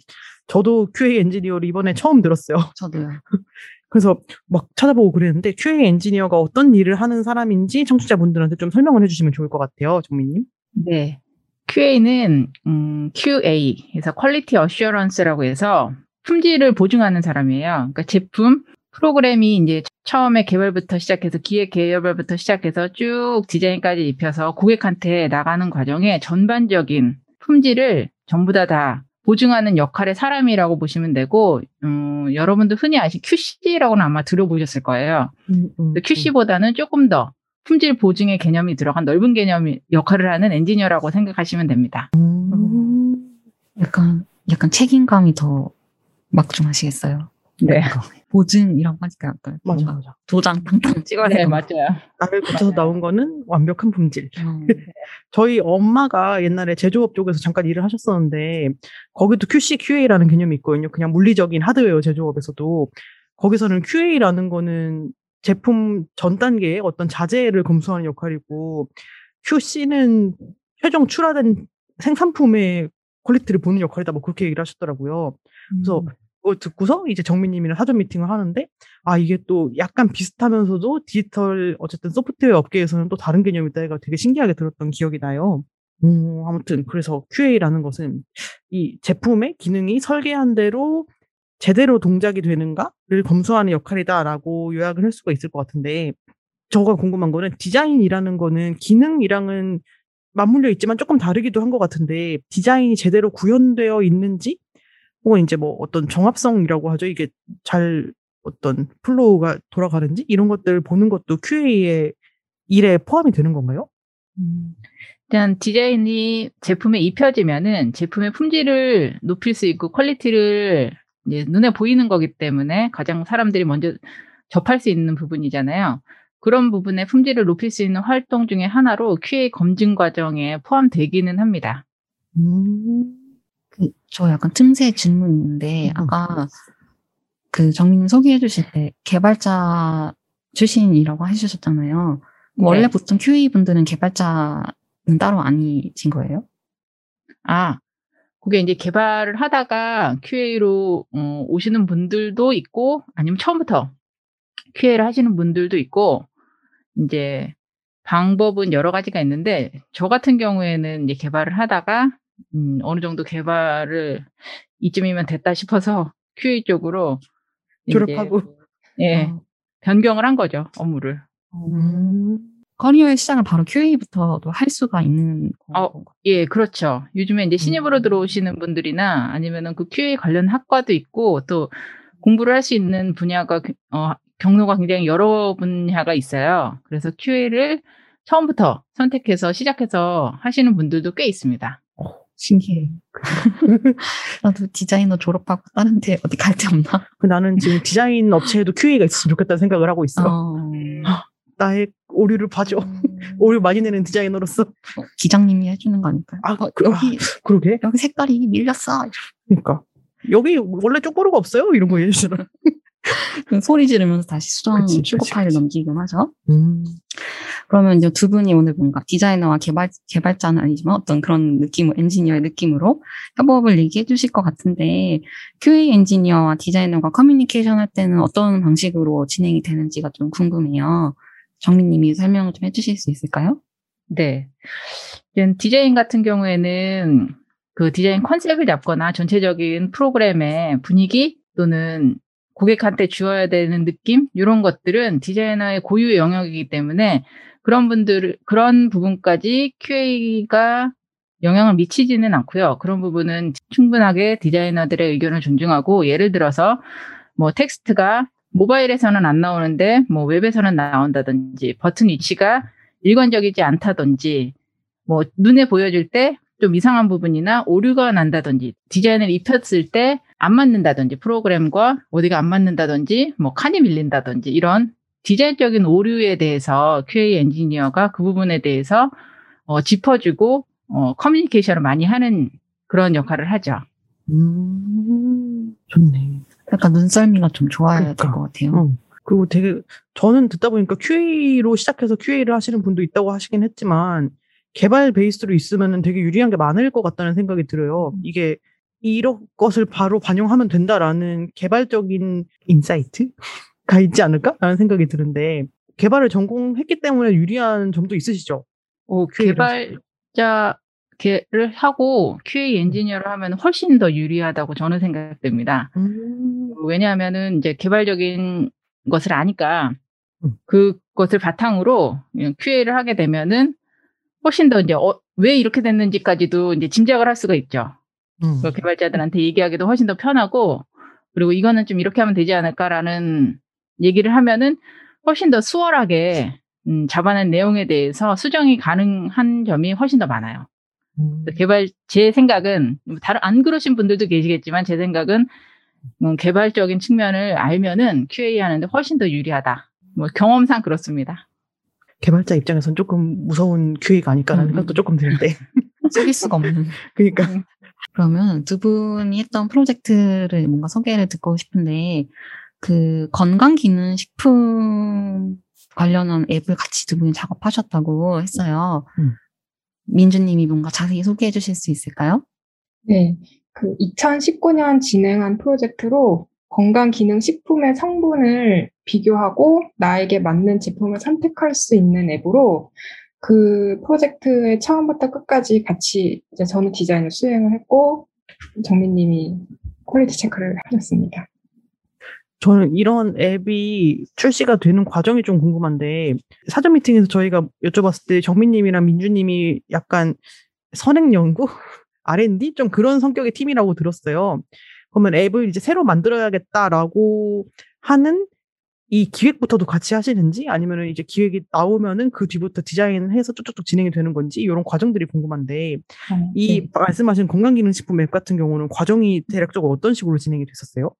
저도 QA 엔지니어를 이번에 처음 들었어요. <laughs> 저도요. 그래서 막 찾아보고 그랬는데, QA 엔지니어가 어떤 일을 하는 사람인지 청취자분들한테 좀 설명을 해주시면 좋을 것 같아요, 정민님. 네. QA는 음, QA, 그래서 quality assurance라고 해서 품질을 보증하는 사람이에요. 그러니까 제품 프로그램이 이제 처음에 개발부터 시작해서 기획 개발부터 시작해서 쭉 디자인까지 입혀서 고객한테 나가는 과정에 전반적인 품질을 전부 다 다 보증하는 역할의 사람이라고 보시면 되고, 음, 여러분도 흔히 아시 QC라고는 아마 들어보셨을 거예요. 음, 음, 근데 QC보다는 조금 더 품질 보증의 개념이 들어간 넓은 개념 역할을 하는 엔지니어라고 생각하시면 됩니다. 음. 약간 약간 책임감이 더 막중하시겠어요. 네. 보증이라고 하니까 약간 맞아, 맞아. 도장 땅땅 찍어야 네. 맞아요. 나를 거쳐서 나온 거는 완벽한 품질. 음. <laughs> 저희 엄마가 옛날에 제조업 쪽에서 잠깐 일을 하셨었는데 거기도 QC, QA라는 개념이 있거든요. 그냥 물리적인 하드웨어 제조업에서도 거기서는 QA라는 거는 제품 전 단계의 어떤 자재를 검수하는 역할이고 QC는 최종 출하된 생산품의 quality를 보는 역할이다. 뭐 그렇게 얘기를 하셨더라고요. 그래서 그걸 듣고서 이제 정민님이랑 사전 미팅을 하는데 아 이게 또 약간 비슷하면서도 디지털 어쨌든 소프트웨어 업계에서는 또 다른 개념이다 해가 되게 신기하게 들었던 기억이 나요. 음, 아무튼 그래서 QA라는 것은 이 제품의 기능이 설계한 대로 제대로 동작이 되는가를 검수하는 역할이다라고 요약을 할 수가 있을 것 같은데 저가 궁금한 거는 디자인이라는 거는 기능이랑은 맞물려 있지만 조금 다르기도 한 것 같은데 디자인이 제대로 구현되어 있는지 혹은 이제 뭐 어떤 정합성이라고 하죠. 이게 잘 어떤 flow가 돌아가는지 이런 것들 보는 것도 QA의 일에 포함이 되는 건가요? 음, 일단 디자인이 제품에 입혀지면은 제품의 품질을 높일 수 있고 quality를 이제 눈에 보이는 거기 때문에 가장 사람들이 먼저 접할 수 있는 부분이잖아요. 그런 부분의 품질을 높일 수 있는 활동 중에 하나로 QA 검증 과정에 포함되기는 합니다. 음. 그, 저 약간 틈새 질문 있는데, 음. 아까 그 정민 소개해 주실 때 개발자 출신이라고 해주셨잖아요. 원래 네. 보통 QA 분들은 개발자는 따로 아니신 거예요? 아, 그게 이제 개발을 하다가 QA로 어, 오시는 분들도 있고, 아니면 처음부터 QA를 하시는 분들도 있고, 이제 방법은 여러 가지가 있는데, 저 같은 경우에는 이제 개발을 하다가, 음, 어느 정도 개발을 이쯤이면 됐다 싶어서 QA 쪽으로 이제, 졸업하고. 예, 어. 변경을 한 거죠, 업무를. 음. 커리어의 시작을 바로 QA부터도 할 수가 있는 어, 건가요? 예, 그렇죠. 요즘에 이제 신입으로 음. 들어오시는 분들이나 아니면은 그 QA 관련 학과도 있고 또 공부를 할 수 있는 분야가 그- 어, 경로가 굉장히 여러 분야가 있어요. 그래서 QA를 처음부터 선택해서 시작해서 하시는 분들도 꽤 있습니다. 신기해. <laughs> 나도 디자이너 졸업하고 다른 데 어디 갈 데 없나? 그 나는 지금 디자인 업체에도 QA가 있으면 좋겠다는 생각을 하고 있어. 어, <gasps> 나의 오류를 봐줘. 음. 오류 많이 내는 디자이너로서. 어, 기장님이 해주는 거니까. 아, 어, 그- 여기 그러게. 여기 색깔이 밀렸어. 그러니까. 여기 원래 쪽보루가 없어요? 이런 거 해주잖아. <laughs> <laughs> 그 소리 지르면서 다시 수정 그치, 출고 그치, 파일을 그치. 넘기곤 하죠. 음. 그러면 이제 두 분이 오늘 뭔가 디자이너와 개발, 개발자는 아니지만 어떤 그런 느낌, 엔지니어의 느낌으로 협업을 얘기해 주실 것 같은데, QA 엔지니어와 디자이너가 커뮤니케이션 할 때는 어떤 방식으로 진행이 되는지가 좀 궁금해요. 정민님이 설명을 좀 해주실 수 있을까요? 네. 디자인 같은 경우에는 그 디자인 컨셉을 잡거나 전체적인 프로그램의 분위기 또는 고객한테 주어야 되는 느낌 이런 것들은 디자이너의 고유의 영역이기 때문에 그런 분들 그런 부분까지 QA가 영향을 미치지는 않고요. 그런 부분은 충분하게 디자이너들의 의견을 존중하고 예를 들어서 뭐 텍스트가 모바일에서는 안 나오는데 뭐 웹에서는 나온다든지 버튼 위치가 일관적이지 않다든지 뭐 눈에 보여줄 때좀 이상한 부분이나 오류가 난다든지 디자인을 입혔을 때 안 맞는다든지 프로그램과 어디가 안 맞는다든지 뭐 칸이 밀린다든지 이런 디자인적인 오류에 대해서 QA 엔지니어가 그 부분에 대해서 어, 짚어주고 어, 커뮤니케이션을 많이 하는 그런 역할을 하죠. 음. 좋네. 약간 눈썰미가 좀 좋아야 될 그러니까. 것 같아요. 어. 그리고 되게 저는 듣다 보니까 QA로 시작해서 QA를 하시는 분도 있다고 하시긴 했지만 개발 베이스로 있으면은 되게 유리한 게 많을 것 같다는 생각이 들어요. 이게 이런 것을 바로 반영하면 된다라는 개발적인 insight가 있지 않을까라는 생각이 드는데 개발을 전공했기 때문에 유리한 점도 있으시죠? 어, 를 개발자를 하고 QA 엔지니어를 하면 훨씬 더 유리하다고 저는 생각됩니다. 음. 왜냐하면은 이제 개발적인 것을 아니까 음. 그것을 바탕으로 QA를 하게 되면은 훨씬 더 이제 어, 왜 이렇게 됐는지까지도 이제 짐작을 할 수가 있죠. 음. 그 개발자들한테 얘기하기도 훨씬 더 편하고 그리고 이거는 좀 이렇게 하면 되지 않을까라는 얘기를 하면은 훨씬 더 수월하게 음, 잡아낸 내용에 대해서 수정이 가능한 점이 훨씬 더 많아요. 음. 개발 제 생각은 다른 안 그러신 분들도 계시겠지만 제 생각은 음, 개발적인 측면을 알면은 QA 하는데 훨씬 더 유리하다. 뭐 경험상 그렇습니다. 개발자 입장에선 조금 무서운 QA가 아닐까라는 음. 생각도 조금 드는데. 속일 수가 없는. 그러니까 그러면 두 분이 했던 프로젝트를 뭔가 소개를 듣고 싶은데, 그 건강기능식품 관련한 앱을 같이 두 분이 작업하셨다고 했어요. 음. 민주님이 뭔가 자세히 소개해 주실 수 있을까요? 네, 그 2019년 진행한 프로젝트로 건강기능식품의 성분을 비교하고 나에게 맞는 제품을 선택할 수 있는 앱으로 그 프로젝트의 처음부터 끝까지 같이 이제 저는 디자인을 수행을 했고 정민님이 quality 체크를 하셨습니다. 저는 이런 앱이 출시가 되는 과정이 좀 궁금한데 사전 미팅에서 저희가 여쭤봤을 때 정민님이랑 민주님이 약간 선행 연구, <laughs> R&D 좀 그런 성격의 팀이라고 들었어요. 그러면 앱을 이제 새로 만들어야겠다라고 하는 이 기획부터도 같이 하시는지 아니면은 이제 기획이 나오면은 그 뒤부터 디자인해서 쭉쭉쭉 진행이 되는 건지 이런 과정들이 궁금한데 어, 이 네. 말씀하신 건강기능식품 앱 같은 경우는 과정이 대략적으로 어떤 식으로 진행이 됐었어요?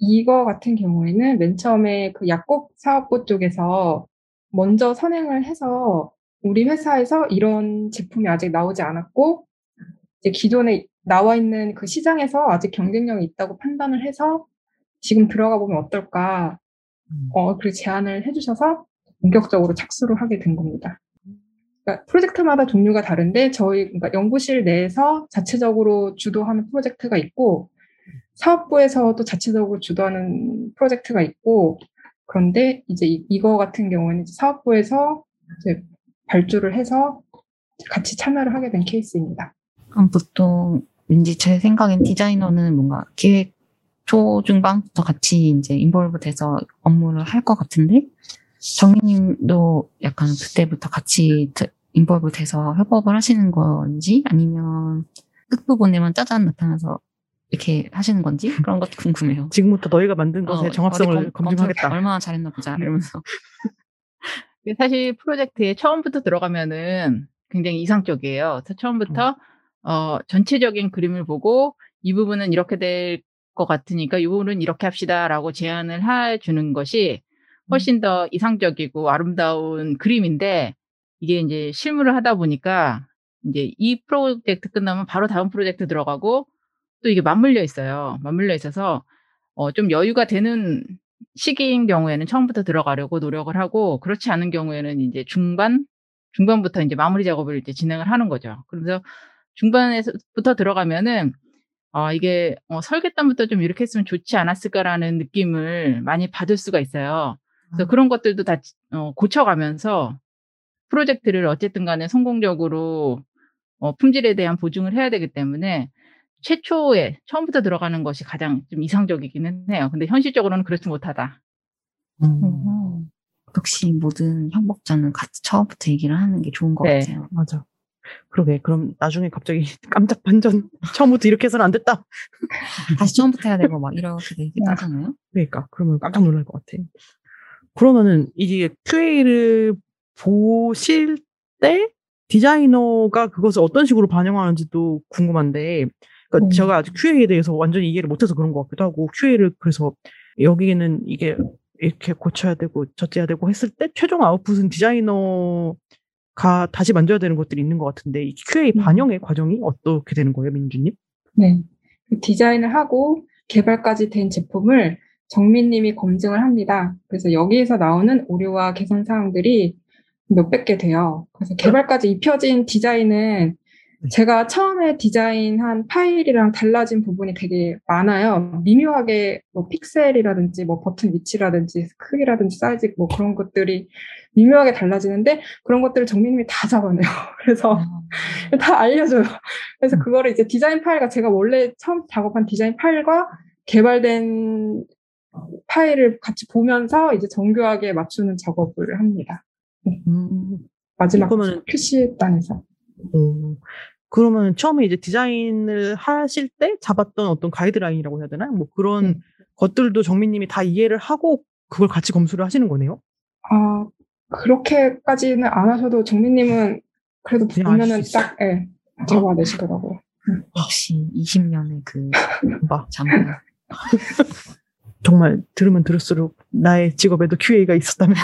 이거 같은 경우에는 맨 처음에 그 약국 사업부 쪽에서 먼저 선행을 해서 우리 회사에서 이런 제품이 아직 나오지 않았고 이제 기존에 나와 있는 그 시장에서 아직 경쟁력이 있다고 판단을 해서 지금 들어가 보면 어떨까 어, 그 제안을 해주셔서 본격적으로 착수를 하게 된 겁니다. 그러니까 프로젝트마다 종류가 다른데 저희 그러니까 연구실 내에서 자체적으로 주도하는 프로젝트가 있고 사업부에서도 자체적으로 주도하는 프로젝트가 있고 그런데 이제 이, 이거 같은 경우는 이제 사업부에서 이제 발주를 해서 같이 참여를 하게 된 케이스입니다. 그럼 보통 왠지 제 생각엔 디자이너는 뭔가 기획 초중반부터 같이 이제 involve 돼서 업무를 할 것 같은데 정민님도 약간 그때부터 같이 involve 돼서 협업을 하시는 건지 아니면 끝부분에만 짜잔 나타나서 이렇게 하시는 건지 그런 것도 궁금해요. 지금부터 너희가 만든 것의 어, 정합성을 어디 검- 검증하겠다. 검토 얼마나 잘했나 보자 이러면서 <laughs> 사실 프로젝트에 처음부터 들어가면은 굉장히 이상적이에요. 그래서 처음부터 어, 전체적인 그림을 보고 이 부분은 이렇게 될 것 같으니까 이 부분은 이렇게 합시다라고 제안을 해주는 것이 훨씬 더 이상적이고 아름다운 그림인데 이게 이제 실무를 하다 보니까 이제 이 프로젝트 끝나면 바로 다음 프로젝트 들어가고 또 이게 맞물려 있어요. 맞물려 있어서 어, 좀 여유가 되는 시기인 경우에는 처음부터 들어가려고 노력을 하고 그렇지 않은 경우에는 이제 중반 중반부터 이제 마무리 작업을 이제 진행을 하는 거죠. 그래서 중반에서부터 들어가면은 아 이게 어, 설계단부터 좀 이렇게 했으면 좋지 않았을까라는 느낌을 많이 받을 수가 있어요. 그래서 그런 것들도 다 어, 고쳐가면서 프로젝트를 어쨌든 간에 성공적으로 어, 품질에 대한 보증을 해야 되기 때문에 최초에 처음부터 들어가는 것이 가장 좀 이상적이기는 해요. 근데 현실적으로는 그렇지 못하다. 음. 역시 모든 협업자는 같이 처음부터 얘기를 하는 게 좋은 것 네. 같아요. 맞아. 그러게. 그럼 나중에 갑자기 <laughs> 깜짝 반전. 처음부터 이렇게 해서는 안 됐다. <laughs> 다시 처음부터 해야 되고 막 이렇게 되기도 하잖아요. 그러니까. 그러면 깜짝 놀랄 것 같아. 그러면은 이게 QA를 보실 때 디자이너가 그것을 어떤 식으로 반영하는지도 궁금한데, 그러니까 음. 제가 아직 QA에 대해서 완전히 이해를 못해서 그런 것 같기도 하고, QA를 그래서 여기는 이게 이렇게 고쳐야 되고 저째야 되고 했을 때 최종 아웃풋은 디자이너 가 다시 만져야 되는 것들이 있는 것 같은데 이 QA 음. 반영의 과정이 어떻게 되는 거예요, 민주님? 네. 그 디자인을 하고 개발까지 된 제품을 정민님이 검증을 합니다. 그래서 여기에서 나오는 오류와 개선 사항들이 몇백 개 돼요. 그래서 개발까지 입혀진 디자인은 제가 처음에 디자인한 파일이랑 달라진 부분이 되게 많아요. 미묘하게 뭐 픽셀이라든지 뭐 버튼 위치라든지 크기라든지 사이즈 뭐 그런 것들이 미묘하게 달라지는데 그런 것들을 정민님이 다 잡아내요. <laughs> 그래서 다 알려줘요. 그래서 그거를 이제 디자인 파일과 제가 원래 처음 작업한 디자인 파일과 개발된 파일을 같이 보면서 이제 정교하게 맞추는 작업을 합니다. 음, 마지막 그러면은- QC단에서. 오. 그러면 처음에 이제 디자인을 하실 때 잡았던 어떤 가이드라인이라고 해야 되나? 뭐 그런 네. 것들도 정민님이 다 이해를 하고 그걸 같이 검수를 하시는 거네요? 아, 그렇게까지는 안 하셔도 정민님은 그래도 그냥 보면은? 딱, 예, 잡아내시더라고요. 역시 20년의 그 <laughs> 봐. 장관. 정말 들으면 들을수록 나의 직업에도 QA가 있었다면.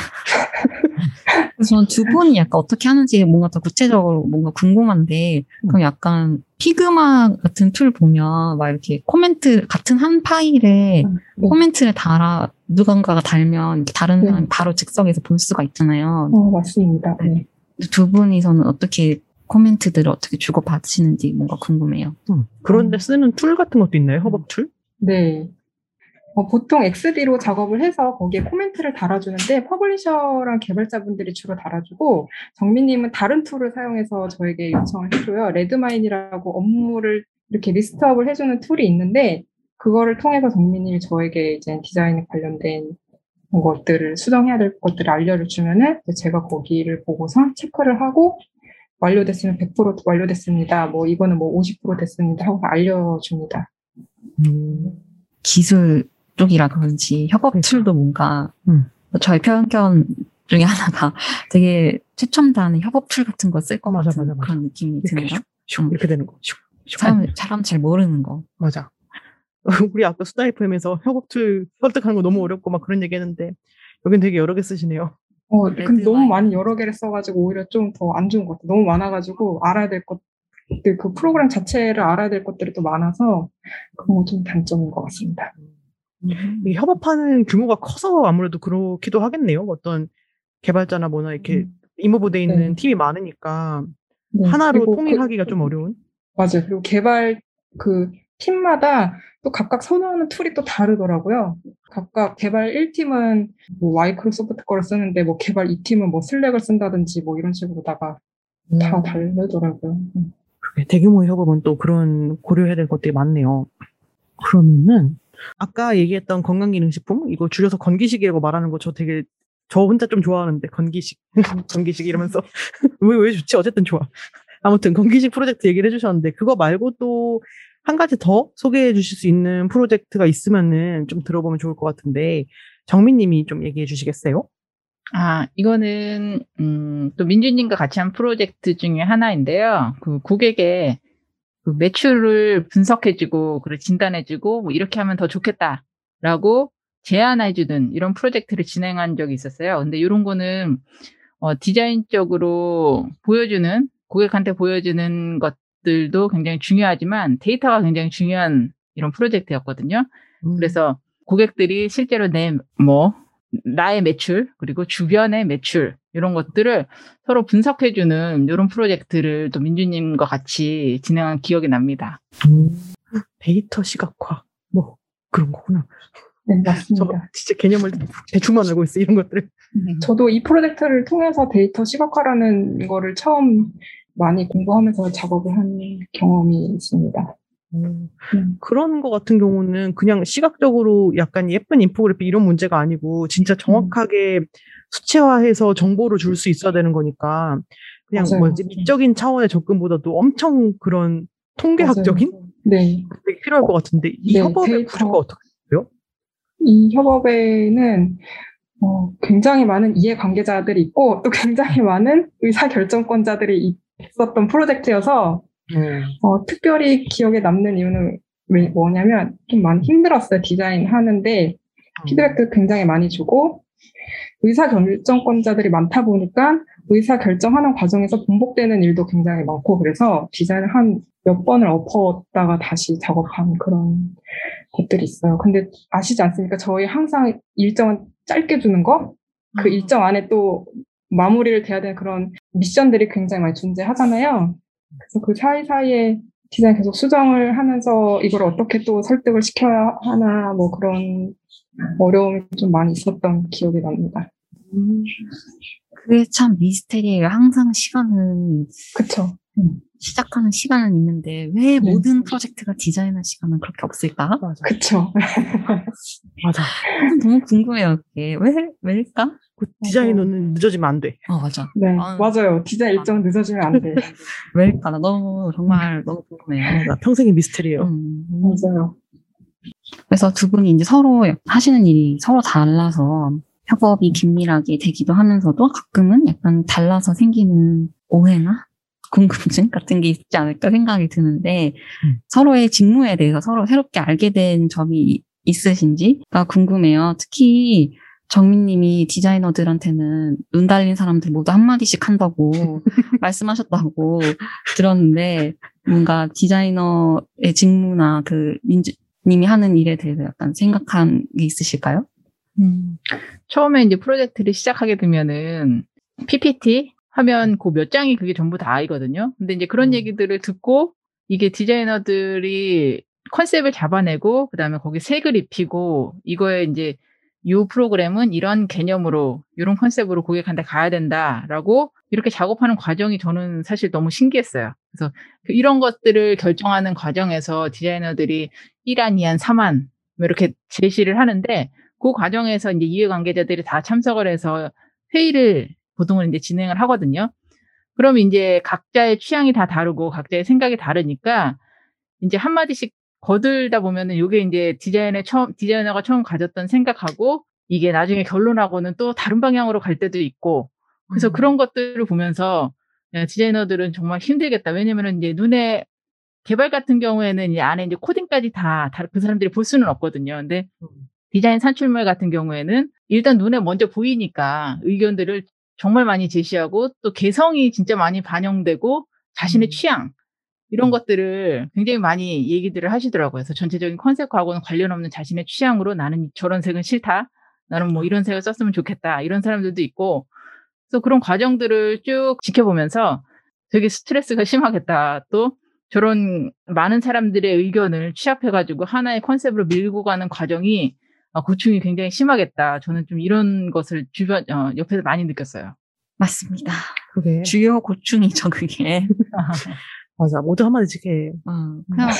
저는 두 분이 약간 어떻게 하는지 뭔가 더 구체적으로 뭔가 궁금한데, 그럼 약간 Figma 같은 툴 보면 막 이렇게 코멘트, 같은 한 파일에 네. 코멘트를 달아, 누군가가 달면 다른 네. 사람이 바로 즉석에서 볼 수가 있잖아요. 어, 맞습니다. 네. 두 분이서는 어떻게 코멘트들을 어떻게 주고받으시는지 뭔가 궁금해요. 음. 그런데 쓰는 툴 같은 것도 있나요? 협업 툴? 네. 어, 보통 XD로 작업을 해서 거기에 코멘트를 달아주는데 publisher랑 개발자분들이 주로 달아주고 정민님은 다른 툴을 사용해서 저에게 요청을 해줘요. Redmine이라고 업무를 이렇게 list up을 해주는 툴이 있는데 그거를 통해서 정민님이 저에게 이제 디자인에 관련된 것들을 수정해야 될 것들을 알려주면은 제가 거기를 보고서 체크를 하고 완료됐으면 100% 완료됐습니다. 뭐 이거는 뭐 50% 됐습니다 하고 알려줍니다. 음. 기술 쪽이라 그런지 협업 툴도 뭔가 음. 저희 편견 중에 하나가 <laughs> 되게 최첨단의 협업 툴 같은 거 쓸것 맞아, 같은 맞아, 맞아. 그런 느낌이 이렇게 드네요. 슉, 슉 이렇게 되는 거. 슉, 슉. 사람, 사람 잘 모르는 거. 맞아. <laughs> 우리 아까 수다 FM에서 협업 툴 설득하는 거 너무 어렵고 막 그런 얘기 했는데 여긴 되게 여러 개 쓰시네요. 어, 근데 너무. 많이 여러 개를 써가지고 오히려 좀 더 안 좋은 것 같아요. 너무 많아가지고 알아야 될 것들, 그 프로그램 자체를 알아야 될 것들이 또 많아서 그런 건좀 단점인 것 같습니다. 이게 협업하는 규모가 커서 아무래도 그렇기도 하겠네요. 어떤 개발자나 뭐나 이렇게 음. 이모부돼 있는 네. 팀이 많으니까 네, 하나로 그리고 통일하기가 그- 좀 어려운. 맞아요. 그리고 개발 그 팀마다 또 각각 선호하는 툴이 또 다르더라고요. 각각 개발 1팀은 뭐 마이크로소프트 거를 쓰는데 뭐 개발 2팀은 뭐 Slack을 쓴다든지 뭐 이런 식으로다가 다 다르더라고요. 음. 그게 대규모의 협업은 또 그런 고려해야 될 것들이 많네요. 그러면은 아까 얘기했던 건강기능식품 이거 줄여서 건기식이라고 말하는 거 저 되게 저 혼자 좀 좋아하는데 건기식 <laughs> 건기식 이러면서 <laughs> 왜 왜 좋지 어쨌든 좋아. <laughs> 아무튼 건기식 프로젝트 얘기를 해주셨는데 그거 말고 또 한 가지 더 소개해 주실 수 있는 프로젝트가 있으면은 좀 들어보면 좋을 것 같은데 정민님이 좀 얘기해 주시겠어요? 아, 이거는, 음, 또 민주님과 같이 한 프로젝트 중에 하나인데요. 그 고객의 그 매출을 분석해주고, 그걸 진단해주고, 뭐 이렇게 하면 더 좋겠다라고 제안해주는 이런 프로젝트를 진행한 적이 있었어요. 근데 이런 거는, 어, 디자인적으로 보여주는, 고객한테 보여주는 것들도 굉장히 중요하지만 데이터가 굉장히 중요한 이런 프로젝트였거든요. 음. 그래서 고객들이 실제로 내, 뭐, 나의 매출, 그리고 주변의 매출, 이런 것들을 서로 분석해주는 이런 프로젝트를 또 민주님과 같이 진행한 기억이 납니다. 음, 데이터 시각화 뭐 그런 거구나. 네, 저 맞습니다. 진짜 개념을 대충만 알고 있어 이런 것들을. 저도 이 프로젝트를 통해서 데이터 시각화라는 거를 처음 많이 공부하면서 작업을 한 경험이 있습니다. 음, 음. 그런 거 같은 경우는 그냥 시각적으로 약간 예쁜 인포그래픽 이런 문제가 아니고 진짜 정확하게 수치화해서 정보를 줄 수 있어야 되는 거니까 그냥 맞아요. 뭐지 미적인 차원의 접근보다도 엄청 그런 통계학적인. 네. 되게 필요할 것 같은데 이 네, 협업의 데이터. 구조가 어떻게 돼요? 이 협업에는 어, 굉장히 많은 이해관계자들이 있고 또 굉장히 많은 의사결정권자들이 있었던 프로젝트여서 어, 특별히 기억에 남는 이유는 왜, 뭐냐면 좀 많이 힘들었어요. 디자인 하는데 피드백도 굉장히 많이 주고 의사 결정권자들이 많다 보니까 의사 결정하는 과정에서 반복되는 일도 굉장히 많고 그래서 디자인을 한 몇 번을 엎었다가 다시 작업한 그런 것들이 있어요. 근데 아시지 않습니까? 저희 항상 일정은 짧게 주는 거? 그 일정 안에 또 마무리를 돼야 되는 그런 미션들이 굉장히 많이 존재하잖아요. 그래서 그 사이사이에 디자인 계속 수정을 하면서 이걸 어떻게 또 설득을 시켜야 하나 뭐 그런 어려움이 좀 많이 있었던 기억이 납니다. 그게 참 미스테리예요. 항상 시간은 그쵸? 시작하는 시간은 있는데 왜 모든 프로젝트가 디자인할 시간은 그렇게 없을까? <laughs> 맞아. 그쵸? 맞아. 너무 궁금해요. 그게 왜 왜일까? 그 디자인은 늦어지면 안 돼. 어 맞아. 네, 아. 맞아요. 디자인 일정 늦어지면 안 돼. 왜일까? <laughs> 나 너무 정말 너무 궁금해요. 맞아. 평생의 미스테리예요. 음. 맞아요. 그래서 두 분이 이제 서로 하시는 일이 서로 달라서 협업이 긴밀하게 되기도 하면서도 가끔은 약간 달라서 생기는 오해나 궁금증 같은 게 있지 않을까 생각이 드는데 음. 서로의 직무에 대해서 서로 새롭게 알게 된 점이 있으신지가 궁금해요. 특히 정민님이 디자이너들한테는 눈 달린 사람들 모두 한마디씩 한다고 <laughs> 말씀하셨다고 들었는데 뭔가 디자이너의 직무나 그 민주 님이 하는 일에 대해서 약간 생각한 게 있으실까요? 음. 처음에 이제 프로젝트를 시작하게 되면은 PPT 하면 그 몇 장이 그게 전부 다 아이거든요. 근데 이제 그런 음. 얘기들을 듣고 이게 디자이너들이 컨셉을 잡아내고 그다음에 거기 색을 입히고 이거에 이제 이 프로그램은 이런 개념으로 이런 컨셉으로 고객한테 가야 된다라고 이렇게 작업하는 과정이 저는 사실 너무 신기했어요. 그래서 그 이런 것들을 결정하는 과정에서 디자이너들이 1안, 2안, 3안 뭐 이렇게 제시를 하는데 그 과정에서 이제 이해관계자들이 다 참석을 해서 회의를 보통은 이제 진행을 하거든요. 그럼 이제 각자의 취향이 다 다르고 각자의 생각이 다르니까 이제 한마디씩 거들다 보면은 이게 이제 디자인의 처음, 디자이너가 처음 가졌던 생각하고 이게 나중에 결론하고는 또 다른 방향으로 갈 때도 있고 그래서 음. 그런 것들을 보면서 야, 디자이너들은 정말 힘들겠다. 왜냐면은 이제 눈에 개발 같은 경우에는 이 안에 이제 코딩까지 다 그 사람들이 볼 수는 없거든요. 근데 디자인 산출물 같은 경우에는 일단 눈에 먼저 보이니까 의견들을 정말 많이 제시하고 또 개성이 진짜 많이 반영되고 자신의 음. 취향 이런 것들을 굉장히 많이 얘기들을 하시더라고요. 그래서 전체적인 컨셉하고는 관련 없는 자신의 취향으로 나는 저런 색은 싫다. 나는 뭐 이런 색을 썼으면 좋겠다. 이런 사람들도 있고. 그래서 그런 과정들을 쭉 지켜보면서 되게 스트레스가 심하겠다. 또 저런 많은 사람들의 의견을 취합해가지고 하나의 컨셉으로 밀고 가는 과정이 아, 고충이 굉장히 심하겠다. 저는 좀 이런 것을 주변, 어, 옆에서 많이 느꼈어요. 맞습니다. 그게 주요 고충이죠, 그게. <laughs> 맞아. 모두 한마디씩 해. 어, 그냥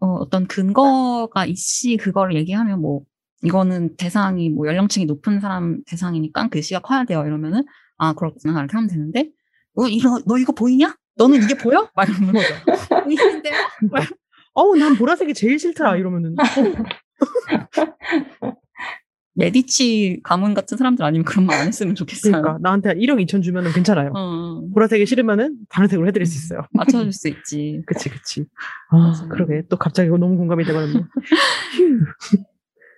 어, 어떤 근거가 있이 그거를 얘기하면 뭐 이거는 대상이 뭐 연령층이 높은 사람 대상이니까 글씨가 커야 돼요 이러면은 아 그렇구나 이렇게 하면 되는데 어 이거 너 이거 보이냐? 너는 이게 보여? <laughs> 막 이러면 보이는데요? <laughs> 어우, 난 보라색이 제일 싫더라. 이러면은. <laughs> 메디치 가문 같은 사람들 아니면 그런 말 안 했으면 좋겠어요. 그러니까 나한테 한 1억 2천 주면은 괜찮아요. 어, 보라색이 싫으면은 다른 색으로 해드릴 수 있어요. 맞춰줄 수 있지. <laughs> 그치, 그치. 아, 맞아요. 그러게. 또 갑자기 너무 공감이 돼버렸네. <laughs>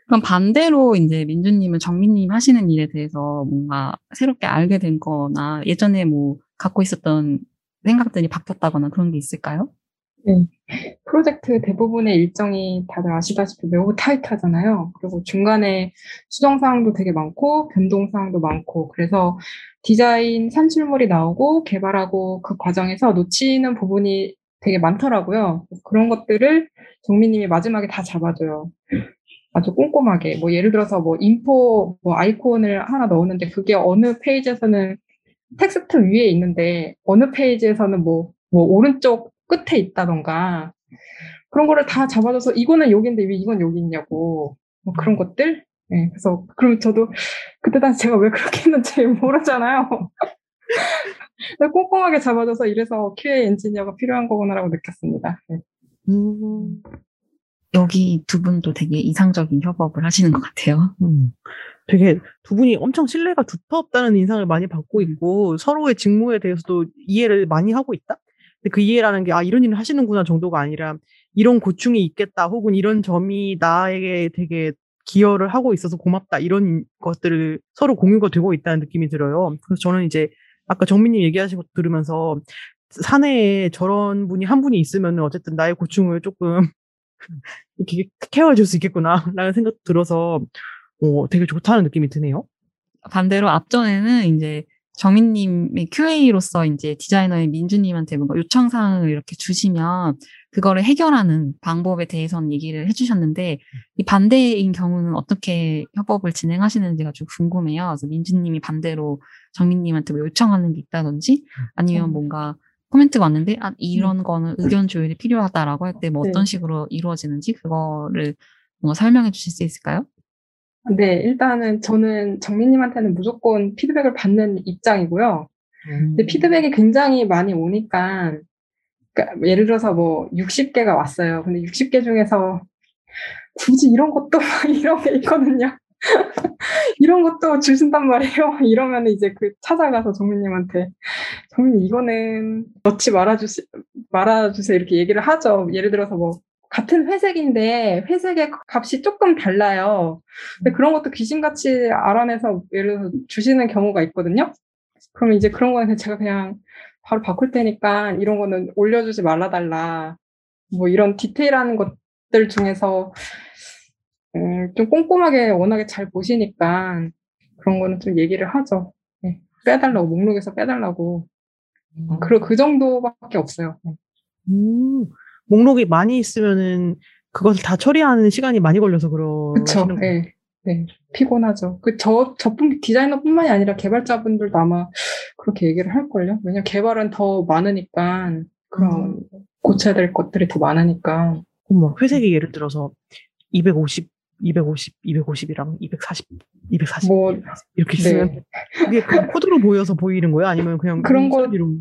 그럼 반대로 이제 민주님은 정민님 하시는 일에 대해서 뭔가 새롭게 알게 된 거나 예전에 뭐 갖고 있었던 생각들이 바뀌었다거나 그런 게 있을까요? 프로젝트 대부분의 일정이 다들 아시다시피 매우 타이트하잖아요. 그리고 중간에 수정 사항도 되게 많고, 변동 사항도 많고, 그래서 디자인 산출물이 나오고 개발하고 그 과정에서 놓치는 부분이 되게 많더라고요. 그런 것들을 정민님이 마지막에 다 잡아줘요. 아주 꼼꼼하게. 뭐 예를 들어서 뭐 인포, 뭐 아이콘을 하나 넣었는데 그게 어느 페이지에서는 텍스트 위에 있는데 어느 페이지에서는 뭐, 뭐 오른쪽 끝에 있다던가 그런 거를 다 잡아줘서 이거는 여기인데 왜 이건 여기 있냐고 뭐 그런 것들 네, 그래서 그럼 저도 그때 당시 제가 왜 그렇게 했는지 <laughs> 모르잖아요 꼼꼼하게 잡아줘서 이래서 QA 엔지니어가 필요한 거구나라고 느꼈습니다 네. 음, 여기 두 분도 되게 이상적인 협업을 하시는 것 같아요. 음. 되게 두 분이 엄청 신뢰가 두텁다는 인상을 많이 받고 있고 서로의 직무에 대해서도 이해를 많이 하고 있다? 그 이해라는 게 아, 이런 일을 하시는구나 정도가 아니라 이런 고충이 있겠다 혹은 이런 점이 나에게 되게 기여를 하고 있어서 고맙다 이런 것들을 서로 공유가 되고 있다는 느낌이 들어요. 그래서 저는 이제 아까 정민님 얘기하신 것 들으면서 사내에 저런 분이 한 분이 있으면 어쨌든 나의 고충을 조금 <laughs> 이렇게 케어해 줄 수 있겠구나라는 생각 들어서 어, 되게 좋다는 느낌이 드네요. 반대로 앞전에는 이제 정민님이 QA로서 이제 디자이너인 민주님한테 뭔가 요청사항을 이렇게 주시면 그거를 해결하는 방법에 대해서는 얘기를 해주셨는데 이 반대인 경우는 어떻게 협업을 진행하시는지가 좀 궁금해요. 그래서 민주님이 반대로 정민님한테 뭐 요청하는 게 있다든지 아니면 뭔가 코멘트가 왔는데 아 이런 거는 의견 조율이 필요하다라고 할 때 뭐 어떤 네. 식으로 이루어지는지 그거를 뭔가 설명해 주실 수 있을까요? 네, 일단은 저는 정민님한테는 무조건 피드백을 받는 입장이고요. 근데 피드백이 굉장히 많이 오니까, 그러니까 예를 들어서 뭐 60개가 왔어요. 근데 60개 중에서 굳이 이런 것도 막 <laughs> 이런 게 있거든요. <laughs> 이런 것도 주신단 말이에요. <laughs> 이러면 이제 그 찾아가서 정민님한테 정민님 이거는 넣지 말아주시 말아주세요 이렇게 얘기를 하죠. 예를 들어서 뭐 같은 회색인데 회색의 값이 조금 달라요. 근데 그런 것도 귀신같이 알아내서 예를 들어서 주시는 경우가 있거든요. 그러면 이제 그런 거는 제가 그냥 바로 바꿀 테니까 이런 거는 올려주지 말아달라. 뭐 이런 디테일한 것들 중에서 음, 좀 꼼꼼하게 워낙에 잘 보시니까 그런 거는 좀 얘기를 하죠. 네. 빼달라고 목록에서 빼달라고. 어, 그, 그 정도밖에 없어요. 네. 음, 목록이 많이 있으면은 그것을 다 처리하는 시간이 많이 걸려서 거예요. 네. 네. 피곤하죠. 그, 저, 저뿐, 디자이너뿐만이 아니라 개발자분들도 아마 그렇게 얘기를 할 걸요. 왜냐면 개발은 더 많으니까, 그런, 고쳐야 될 것들이 더 많으니까. 어머, 회색이 예를 들어서 250, 250, 250이랑 240, 240 뭐, 이렇게 있으면 네. 그게 그 코드로 보여서 보이는 거예요? 아니면 그냥 그런 거- 눈썰미로?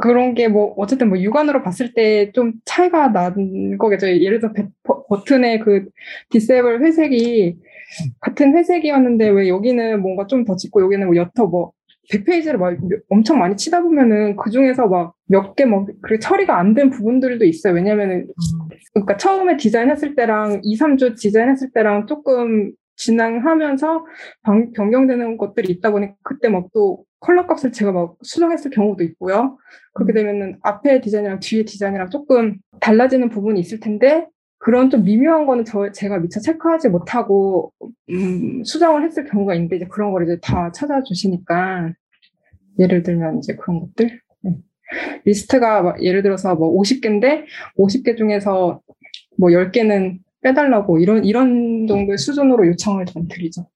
그런 게 뭐, 어쨌든 뭐 육안으로 봤을 때 좀 차이가 난 거겠죠. 예를 들어 버- 버튼의 그 디세이블 회색이 같은 회색이었는데 왜 여기는 뭔가 좀 더 짙고 여기는 뭐 옅어 뭐 100페이지를 막 몇- 엄청 많이 치다 보면은 그 중에서 막 몇개 뭐, 그 처리가 안 된 부분들도 있어요. 왜냐면은, 그러니까 처음에 디자인했을 때랑 2, 3주 디자인했을 때랑 조금 진행하면서 방- 변경되는 것들이 있다 보니 그때 막 또 컬러 값을 제가 막 수정했을 경우도 있고요. 그렇게 되면은 앞에 디자인이랑 뒤에 디자인이랑 조금 달라지는 부분이 있을 텐데 그런 좀 미묘한 거는 저 제가 미처 체크하지 못하고 음, 수정을 했을 경우가 있는데 이제 그런 걸 이제 다 찾아주시니까 예를 들면 이제 그런 것들 네. 리스트가 막 예를 들어서 뭐 50개인데 50개 중에서 뭐 10개는 빼달라고 이런 이런 정도의 수준으로 요청을 좀 드리죠.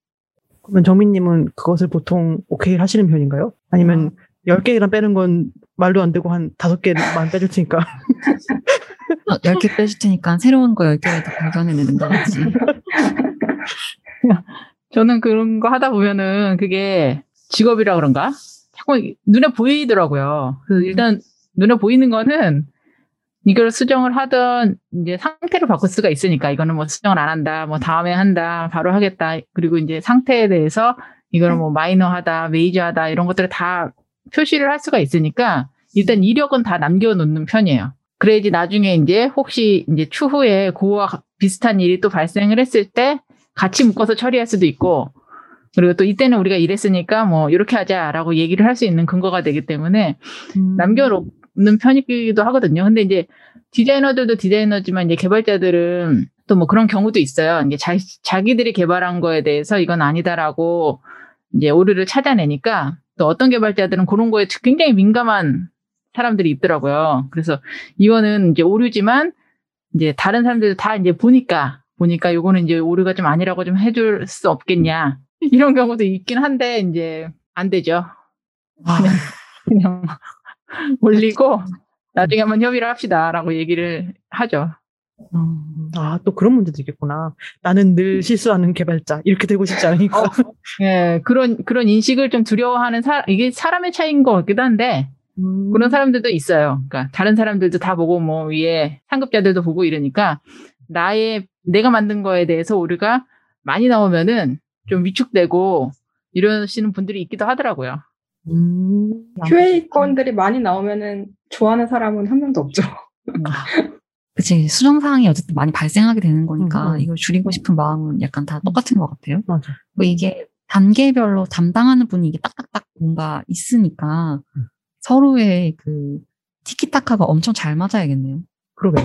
그러면 정민님은 그것을 보통 오케이 하시는 편인가요? 아니면 10개랑 빼는 건 말도 안 되고 한 5개만 빼줄 테니까. <laughs> 어, 10개 빼줄 테니까 새로운 거 10개를 더 발견해내는 거지. <laughs> 저는 그런 거 하다 보면은 그게 직업이라 그런가? 자꾸 눈에 보이더라고요. 그래서 일단 눈에 보이는 거는 이걸 수정을 하던 이제 상태를 바꿀 수가 있으니까 이거는 뭐 수정을 안 한다, 뭐 다음에 한다, 바로 하겠다. 그리고 이제 상태에 대해서 이거는 뭐 마이너하다, 메이저하다 이런 것들을 다 표시를 할 수가 있으니까 일단 이력은 다 남겨놓는 편이에요. 그래야지 나중에 이제 혹시 이제 추후에 그와 비슷한 일이 또 발생을 했을 때 같이 묶어서 처리할 수도 있고 그리고 또 이때는 우리가 이랬으니까 뭐 이렇게 하자라고 얘기를 할 수 있는 근거가 되기 때문에 남겨놓 는 편이기도 하거든요. 근데 이제 디자이너들도 디자이너지만 이제 개발자들은 또 뭐 그런 경우도 있어요. 이제 자, 자기들이 개발한 거에 대해서 이건 아니다라고 이제 오류를 찾아내니까 또 어떤 개발자들은 그런 거에 굉장히 민감한 사람들이 있더라고요. 그래서 이거는 이제 오류지만 이제 다른 사람들 다 이제 보니까 보니까 요거는 이제 오류가 좀 아니라고 좀 해줄 수 없겠냐 <laughs> 이런 경우도 있긴 한데 이제 안 되죠. 그냥 그냥 <laughs> 올리고 나중에 한번 협의를 합시다라고 얘기를 하죠. 음, 아, 또 그런 문제도 있겠구나. 나는 늘 실수하는 개발자. 이렇게 되고 싶지 않으니까. <laughs> 예, 그런 그런 인식을 좀 두려워하는 사 이게 사람의 차이인 것 같기도 한데 음. 그런 사람들도 있어요. 그러니까 다른 사람들도 다 보고 뭐 위에 상급자들도 보고 이러니까 나의 내가 만든 거에 대해서 오류가 많이 나오면은 좀 위축되고 이러시는 분들이 있기도 하더라고요. 음. QA 건들이 많이 나오면은 좋아하는 사람은 한 명도 없죠. 그치. 수정사항이 어쨌든 많이 발생하게 되는 거니까 음, 음. 이걸 줄이고 싶은 마음은 약간 다 똑같은 것 같아요. 맞아. 뭐 이게 단계별로 담당하는 분이 이게 딱딱딱 뭔가 있으니까 음. 서로의 그 티키타카가 엄청 잘 맞아야겠네요. 그러게.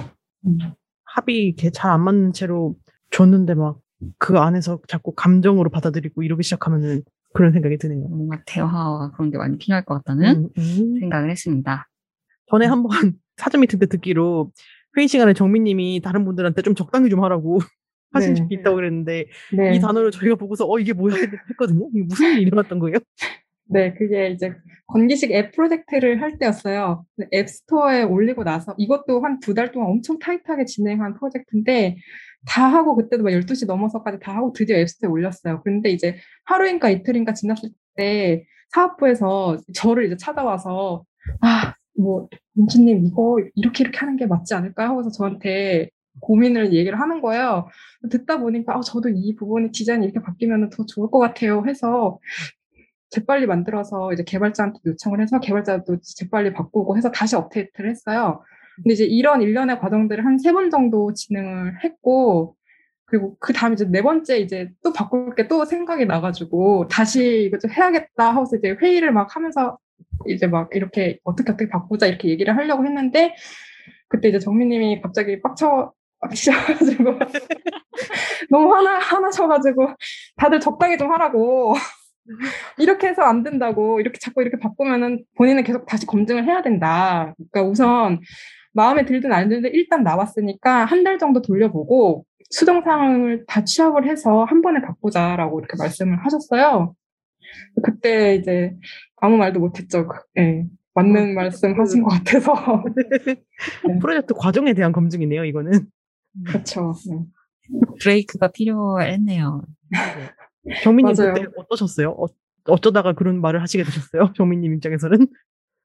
음. 합이 잘안 맞는 채로 줬는데 막 그 안에서 자꾸 감정으로 받아들이고 이러기 시작하면은 그런 생각이 드네요. 뭔가 대화와 그런 게 많이 필요할 것 같다는 음, 음. 생각을 했습니다. 전에 한번 <laughs> 사전 미팅 때 듣기로 회의 시간에 정민님이 다른 분들한테 좀 적당히 좀 하라고 <laughs> 하신 네. 적이 있다고 그랬는데 네. 이 단어를 저희가 보고서 어 이게 뭐야 했거든요. 이게 무슨 일이 일어났던 거예요? 네, 그게 이제 건기식 앱 프로젝트를 할 때였어요. 근데 앱스토어에 올리고 나서 이것도 한 두 달 동안 엄청 타이트하게 진행한 프로젝트인데 다 하고 그때도 막 12시 넘어서까지 다 하고 드디어 앱스토어에 올렸어요. 그런데 이제 하루인가 이틀인가 지났을 때 사업부에서 저를 이제 찾아와서 아, 뭐 민주님 이거 이렇게 이렇게 하는 게 맞지 않을까 하고서 저한테 고민을 얘기를 하는 거예요. 듣다 보니까 아, 저도 이 부분이 디자인이 이렇게 바뀌면 더 좋을 것 같아요 해서 재빨리 만들어서 이제 개발자한테 요청을 해서 개발자도 재빨리 바꾸고 해서 다시 업데이트를 했어요. 근데 이제 이런 일련의 과정들을 한 세 번 정도 진행을 했고, 그리고 그 다음에 이제 네 번째 이제 또 바꿀 게 또 생각이 나가지고 다시 이거 좀 해야겠다 하고서 이제 회의를 막 하면서 이제 막 이렇게 어떻게 어떻게 바꾸자 이렇게 얘기를 하려고 했는데 그때 이제 정민님이 갑자기 빡쳐 빡치셔가지고 <laughs> 너무 화나 화나셔가지고 다들 적당히 좀 하라고 <laughs> 이렇게 해서 안 된다고 이렇게 자꾸 이렇게 바꾸면은 본인은 계속 다시 검증을 해야 된다. 그러니까 우선 마음에 들든 안 들든 일단 나왔으니까 한 달 정도 돌려보고 수정 사항을 다 취합을 해서 한 번에 바꾸자라고 이렇게 말씀을 하셨어요. 그때 이제 아무 말도 못했죠. 그- 예, 맞는 말씀 하신 것 같아서. <laughs> 네. 프로젝트 과정에 대한 검증이네요. 이거는 그렇죠. 네. 브레이크가 필요했네요. 정민님 맞아요. 그때 어떠셨어요? 어, 어쩌다가 그런 말을 하시게 되셨어요? 정민님 입장에서는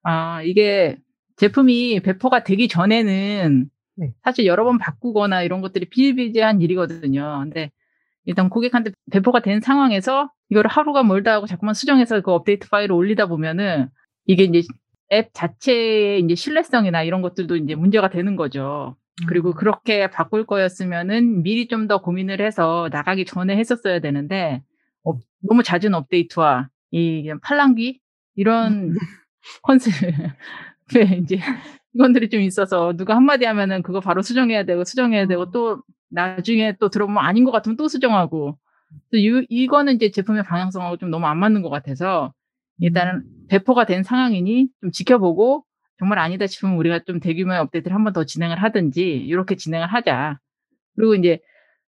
아, 이게 제품이 배포가 되기 전에는 네. 사실 여러 번 바꾸거나 이런 것들이 비일비재한 일이거든요. 근데 일단 고객한테 배포가 된 상황에서 이거를 하루가 멀다 하고 자꾸만 수정해서 그 업데이트 파일을 올리다 보면은 이게 이제 앱 자체의 이제 신뢰성이나 이런 것들도 이제 문제가 되는 거죠. 그리고 그렇게 바꿀 거였으면은 미리 좀 더 고민을 해서 나가기 전에 했었어야 되는데 업- 너무 잦은 업데이트와 이 팔랑귀 이런 <laughs> 컨셉 에 <laughs> 이제 의견들이 좀 있어서 누가 한마디 하면은 그거 바로 수정해야 되고 수정해야 되고 또 나중에 또 들어보면 아닌 것 같으면 또 수정하고. 또 이, 이거는 이제 제품의 방향성하고 좀 너무 안 맞는 것 같아서 일단은 배포가 된 상황이니 좀 지켜보고 정말 아니다 싶으면 우리가 좀 대규모의 업데이트를 한 번 더 진행을 하든지 이렇게 진행을 하자. 그리고 이제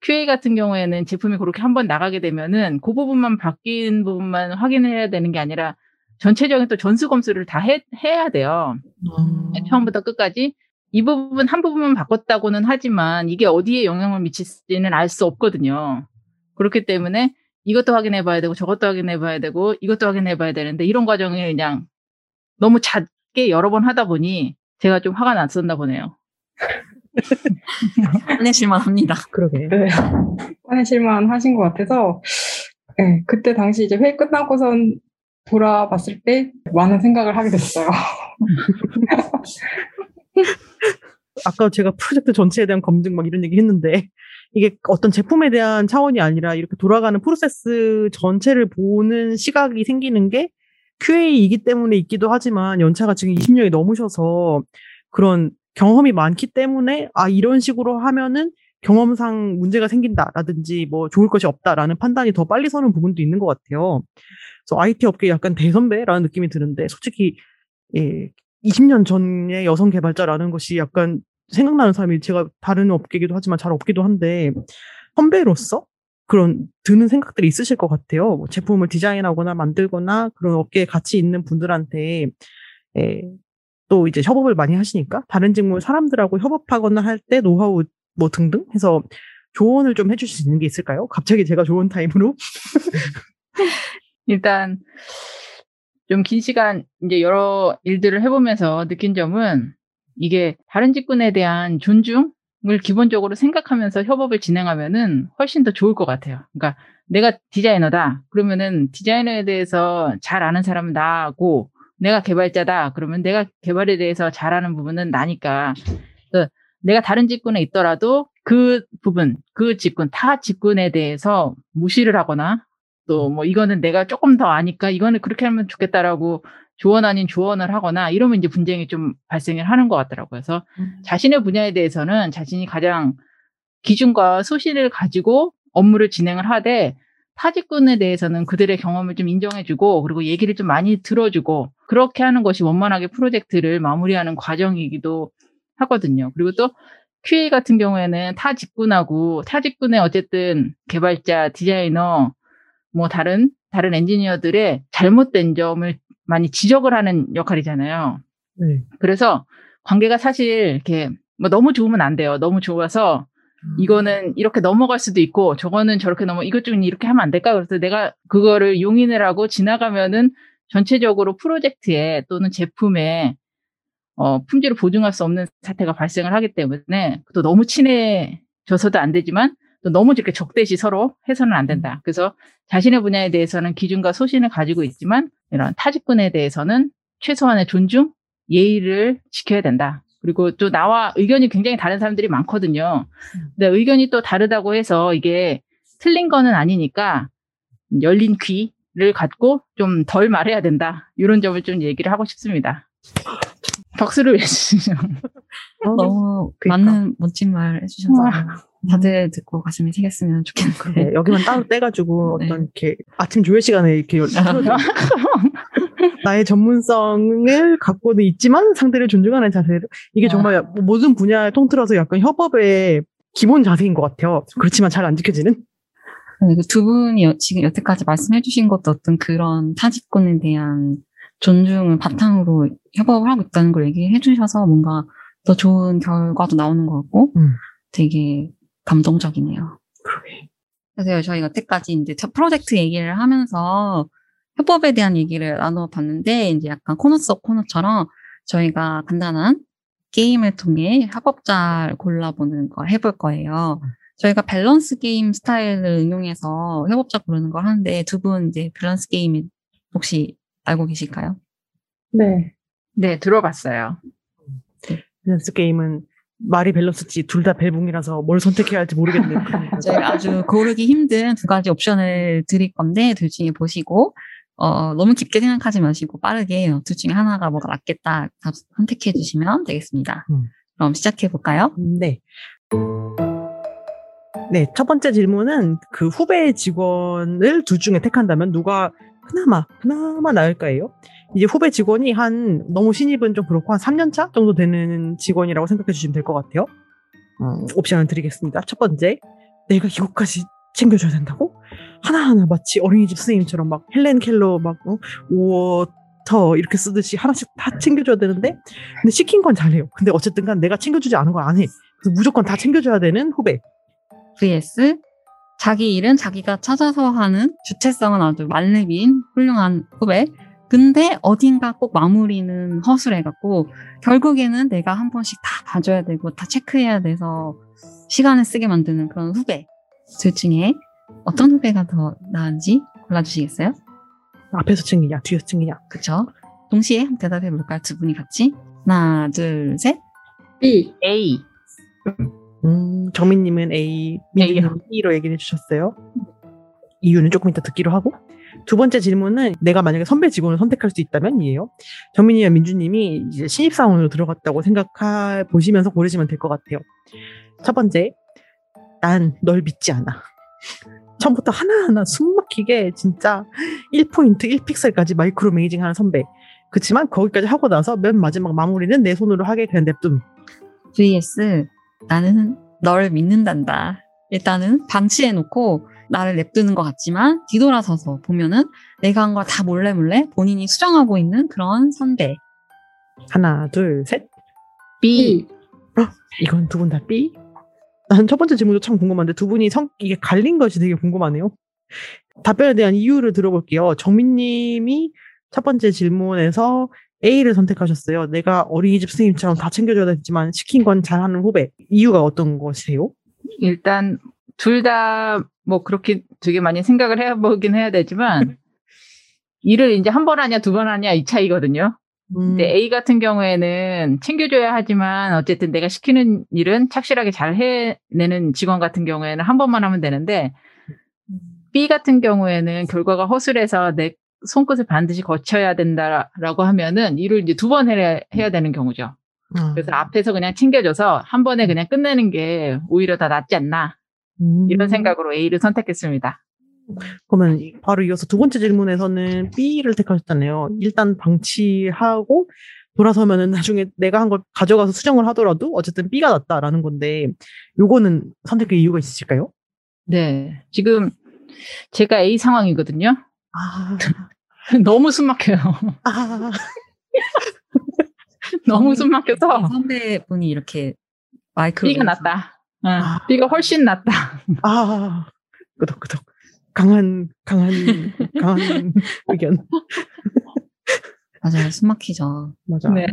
QA 같은 경우에는 제품이 그렇게 한 번 나가게 되면은 그 부분만 바뀐 부분만 확인해야 되는 게 아니라 전체적인 또 전수 검수를 다 해, 해야 돼요. 처음부터 끝까지 이 부분 한 부분만 바꿨다고는 하지만 이게 어디에 영향을 미칠지는 알 수 없거든요. 그렇기 때문에 이것도 확인해 봐야 되고 저것도 확인해 봐야 되고 이것도 확인해 봐야 되는데 이런 과정을 그냥 너무 잦게 여러 번 하다 보니 제가 좀 화가 났었나 보네요. <laughs> 화내실만 합니다. 그러게. 네. 화내실만 하신 것 같아서, 네, 그때 당시 이제 회의 끝나고선 돌아봤을 때 많은 생각을 하게 됐어요. <laughs> 아까 제가 프로젝트 전체에 대한 검증 막 이런 얘기 했는데 이게 어떤 제품에 대한 차원이 아니라 이렇게 돌아가는 프로세스 전체를 보는 시각이 생기는 게 QA이기 때문에 있기도 하지만 연차가 지금 20년이 넘으셔서 그런 경험이 많기 때문에 아 이런 식으로 하면은 경험상 문제가 생긴다라든지 뭐 좋을 것이 없다라는 판단이 더 빨리 서는 부분도 있는 것 같아요. 그래서 IT 업계 약간 대선배라는 느낌이 드는데 솔직히 예, 20년 전의 여성 개발자라는 것이 약간 생각나는 사람이 제가 다른 업계이기도 하지만 잘 없기도 한데 선배로서 그런 드는 생각들이 있으실 것 같아요. 뭐 제품을 디자인하거나 만들거나 그런 업계에 같이 있는 분들한테 에, 또 이제 협업을 많이 하시니까 다른 직무 사람들하고 협업하거나 할 때 노하우 뭐 등등 해서 조언을 좀 해주실 수 있는 게 있을까요? 갑자기 제가 좋은 타임으로 <laughs> 일단 좀 긴 시간 이제 여러 일들을 해보면서 느낀 점은 이게 다른 직군에 대한 존중을 기본적으로 생각하면서 협업을 진행하면은 훨씬 더 좋을 것 같아요. 그러니까 내가 디자이너다. 그러면은 디자이너에 대해서 잘 아는 사람은 나고 내가 개발자다. 그러면 내가 개발에 대해서 잘 아는 부분은 나니까. 내가 다른 직군에 있더라도 그 부분, 그 직군, 타 직군에 대해서 무시를 하거나 또 뭐 이거는 내가 조금 더 아니까 이거는 그렇게 하면 좋겠다라고 조언 아닌 조언을 하거나 이러면 이제 분쟁이 좀 발생을 하는 것 같더라고요. 그래서 자신의 분야에 대해서는 자신이 가장 기준과 소신을 가지고 업무를 진행을 하되 타직군에 대해서는 그들의 경험을 좀 인정해주고 그리고 얘기를 좀 많이 들어주고 그렇게 하는 것이 원만하게 프로젝트를 마무리하는 과정이기도 하거든요. 그리고 또 QA 같은 경우에는 타 직군하고 타 직군의 어쨌든 개발자, 디자이너, 뭐 다른 다른 엔지니어들의 잘못된 점을 많이 지적을 하는 역할이잖아요. 네. 그래서 관계가 사실 이렇게 뭐 너무 좋으면 안 돼요. 너무 좋아서 이거는 이렇게 넘어갈 수도 있고 저거는 저렇게 넘어 이것 좀 이렇게 하면 안 될까? 그래서 내가 그거를 용인을 하고 지나가면은 전체적으로 프로젝트에 또는 제품에 어, 품질을 보증할 수 없는 사태가 발생을 하기 때문에 또 너무 친해져서도 안 되지만 또 너무 이렇게 적대시 서로 해서는 안 된다. 그래서 자신의 분야에 대해서는 기준과 소신을 가지고 있지만 이런 타직군에 대해서는 최소한의 존중, 예의를 지켜야 된다. 그리고 또 나와 의견이 굉장히 다른 사람들이 많거든요. 근데 의견이 또 다르다고 해서 이게 틀린 거는 아니니까 열린 귀를 갖고 좀 덜 말해야 된다. 이런 점을 좀 얘기를 하고 싶습니다. 박수를 해주시죠. 너무 그러니까. 많은 멋진 말 해주셔서 다들 듣고 가슴이 새겼으면 좋겠는데. 네, 여기만 따로 떼가지고 네. 어떤 이렇게 아침 조회 시간에 이렇게 <laughs> 나의 전문성을 갖고는 있지만 상대를 존중하는 자세를 이게 정말 모든 분야를 통틀어서 약간 협업의 기본 자세인 것 같아요. 그렇지만 잘 안 지켜지는. 네, 그두 분이 여- 지금 여태까지 말씀해주신 것도 어떤 그런 타집권에 대한 존중을 바탕으로 협업을 하고 있다는 걸 얘기해 주셔서 뭔가 더 좋은 결과도 나오는 것 같고 음. 되게 감동적이네요. 그러게. 그래서 저희가 여태까지 이제 첫 프로젝트 얘기를 하면서 협업에 대한 얘기를 나눠 봤는데 이제 약간 코너 속 코너처럼 저희가 간단한 게임을 통해 협업자를 골라보는 걸 해볼 거예요. 저희가 밸런스 게임 스타일을 응용해서 협업자 고르는 걸 하는데 두 분 이제 밸런스 게임 혹시 알고 계실까요? 네. 네, 들어봤어요. 밸런스 게임은 말이 밸런스지 둘 다 벨붕이라서 뭘 선택해야 할지 모르겠네요. <laughs> 저희가 아주 고르기 힘든 두 가지 옵션을 드릴 건데 둘 중에 보시고 어, 너무 깊게 생각하지 마시고 빠르게 둘 중에 하나가 뭐가 낫겠다 답 선택해 주시면 되겠습니다. 음. 그럼 시작해 볼까요? 네. 네, 첫 번째 질문은 그 후배 직원을 둘 중에 택한다면 누가 그나마, 그나마 나을까요? 이제 후배 직원이 한, 너무 신입은 좀 그렇고 한 3년 차 정도 되는 직원이라고 생각해 주시면 될 것 같아요. 음, 옵션을 드리겠습니다. 첫 번째, 내가 이것까지 챙겨줘야 된다고? 하나하나 마치 어린이집 선생님처럼 막 헬렌 켈러 막, 어? water 이렇게 쓰듯이 하나씩 다 챙겨줘야 되는데, 근데 시킨 건 잘해요. 근데 어쨌든 간 내가 챙겨주지 않은 건 안 해. 그래서 무조건 다 챙겨줘야 되는 후배. vs 자기 일은 자기가 찾아서 하는 주체성은 아주 만렙인 훌륭한 후배. 근데 어딘가 꼭 마무리는 허술해갖고 결국에는 내가 한 번씩 다 봐줘야 되고 다 체크해야 돼서 시간을 쓰게 만드는 그런 후배. 둘 중에 어떤 후배가 더 나은지 골라주시겠어요? 앞에서 챙기냐, 뒤에서 챙기냐. 그쵸? 동시에 대답해 볼까요? 두 분이 같이. 하나, 둘, 셋. B. A. 음, 정민님은 A, 민주님은 B로 얘기를 해주셨어요. 이유는 조금 이따 듣기로 하고. 두 번째 질문은 내가 만약에 선배 직원을 선택할 수 있다면 이에요. 정민이와 민주님이 이제 신입사원으로 들어갔다고 생각해 보시면서 고르시면 될 것 같아요. 첫 번째, 난 널 믿지 않아. <laughs> 처음부터 하나하나 숨 막히게 진짜 1포인트, 1픽셀까지 마이크로 매니징 하는 선배. 그치만 거기까지 하고 나서 맨 마지막 마무리는 내 손으로 하게 그냥 냅둠. vs 나는 널 믿는단다. 일단은 방치해놓고 나를 냅두는 것 같지만 뒤돌아서서 보면은 내가 한 걸 다 몰래 몰래 본인이 수정하고 있는 그런 선배. 하나, 둘, 셋. B. 이건 두 분 다 B? 난 첫 번째 질문도 참 궁금한데 두 분이 성, 이게 갈린 것이 되게 궁금하네요. 답변에 대한 이유를 들어볼게요. 정민님이 첫 번째 질문에서 A를 선택하셨어요. 내가 어린이집 선생님처럼 다 챙겨줘야 되지만 시킨 건 잘하는 후배. 이유가 어떤 것이세요? 일단 둘 다 뭐 그렇게 되게 많이 생각을 해보긴 해야 되지만 <laughs> 일을 이제 한 번 하냐 두 번 하냐 이 차이거든요. 음, 근데 A 같은 경우에는 챙겨줘야 하지만 어쨌든 내가 시키는 일은 착실하게 잘 해내는 직원 같은 경우에는 한 번만 하면 되는데 B 같은 경우에는 결과가 허술해서 내 손끝을 반드시 거쳐야 된다라고 하면은 일을 이제 두 번 해야, 해야 되는 경우죠. 아, 그래서 앞에서 그냥 챙겨줘서 한 번에 그냥 끝내는 게 오히려 더 낫지 않나 음. 이런 생각으로 A를 선택했습니다. 그러면 이- 바로 이어서 두 번째 질문에서는 B를 택하셨잖아요. 일단 방치하고 돌아서면은 나중에 내가 한 걸 가져가서 수정을 하더라도 어쨌든 B가 낫다라는 건데 요거는 선택의 이유가 있으실까요? 네, 지금 제가 A 상황이거든요. 아, <laughs> 너무 숨 막혀요. 아, <laughs> 너무 숨 막혀서 선배분이 이렇게 마이크로 B가 낫다. 응, 아. B가 훨씬 낫다. 아, 끄덕끄덕. 강한, 강한, 강한 <laughs> 의견. 맞아요. 숨 막히죠. 맞아. 네.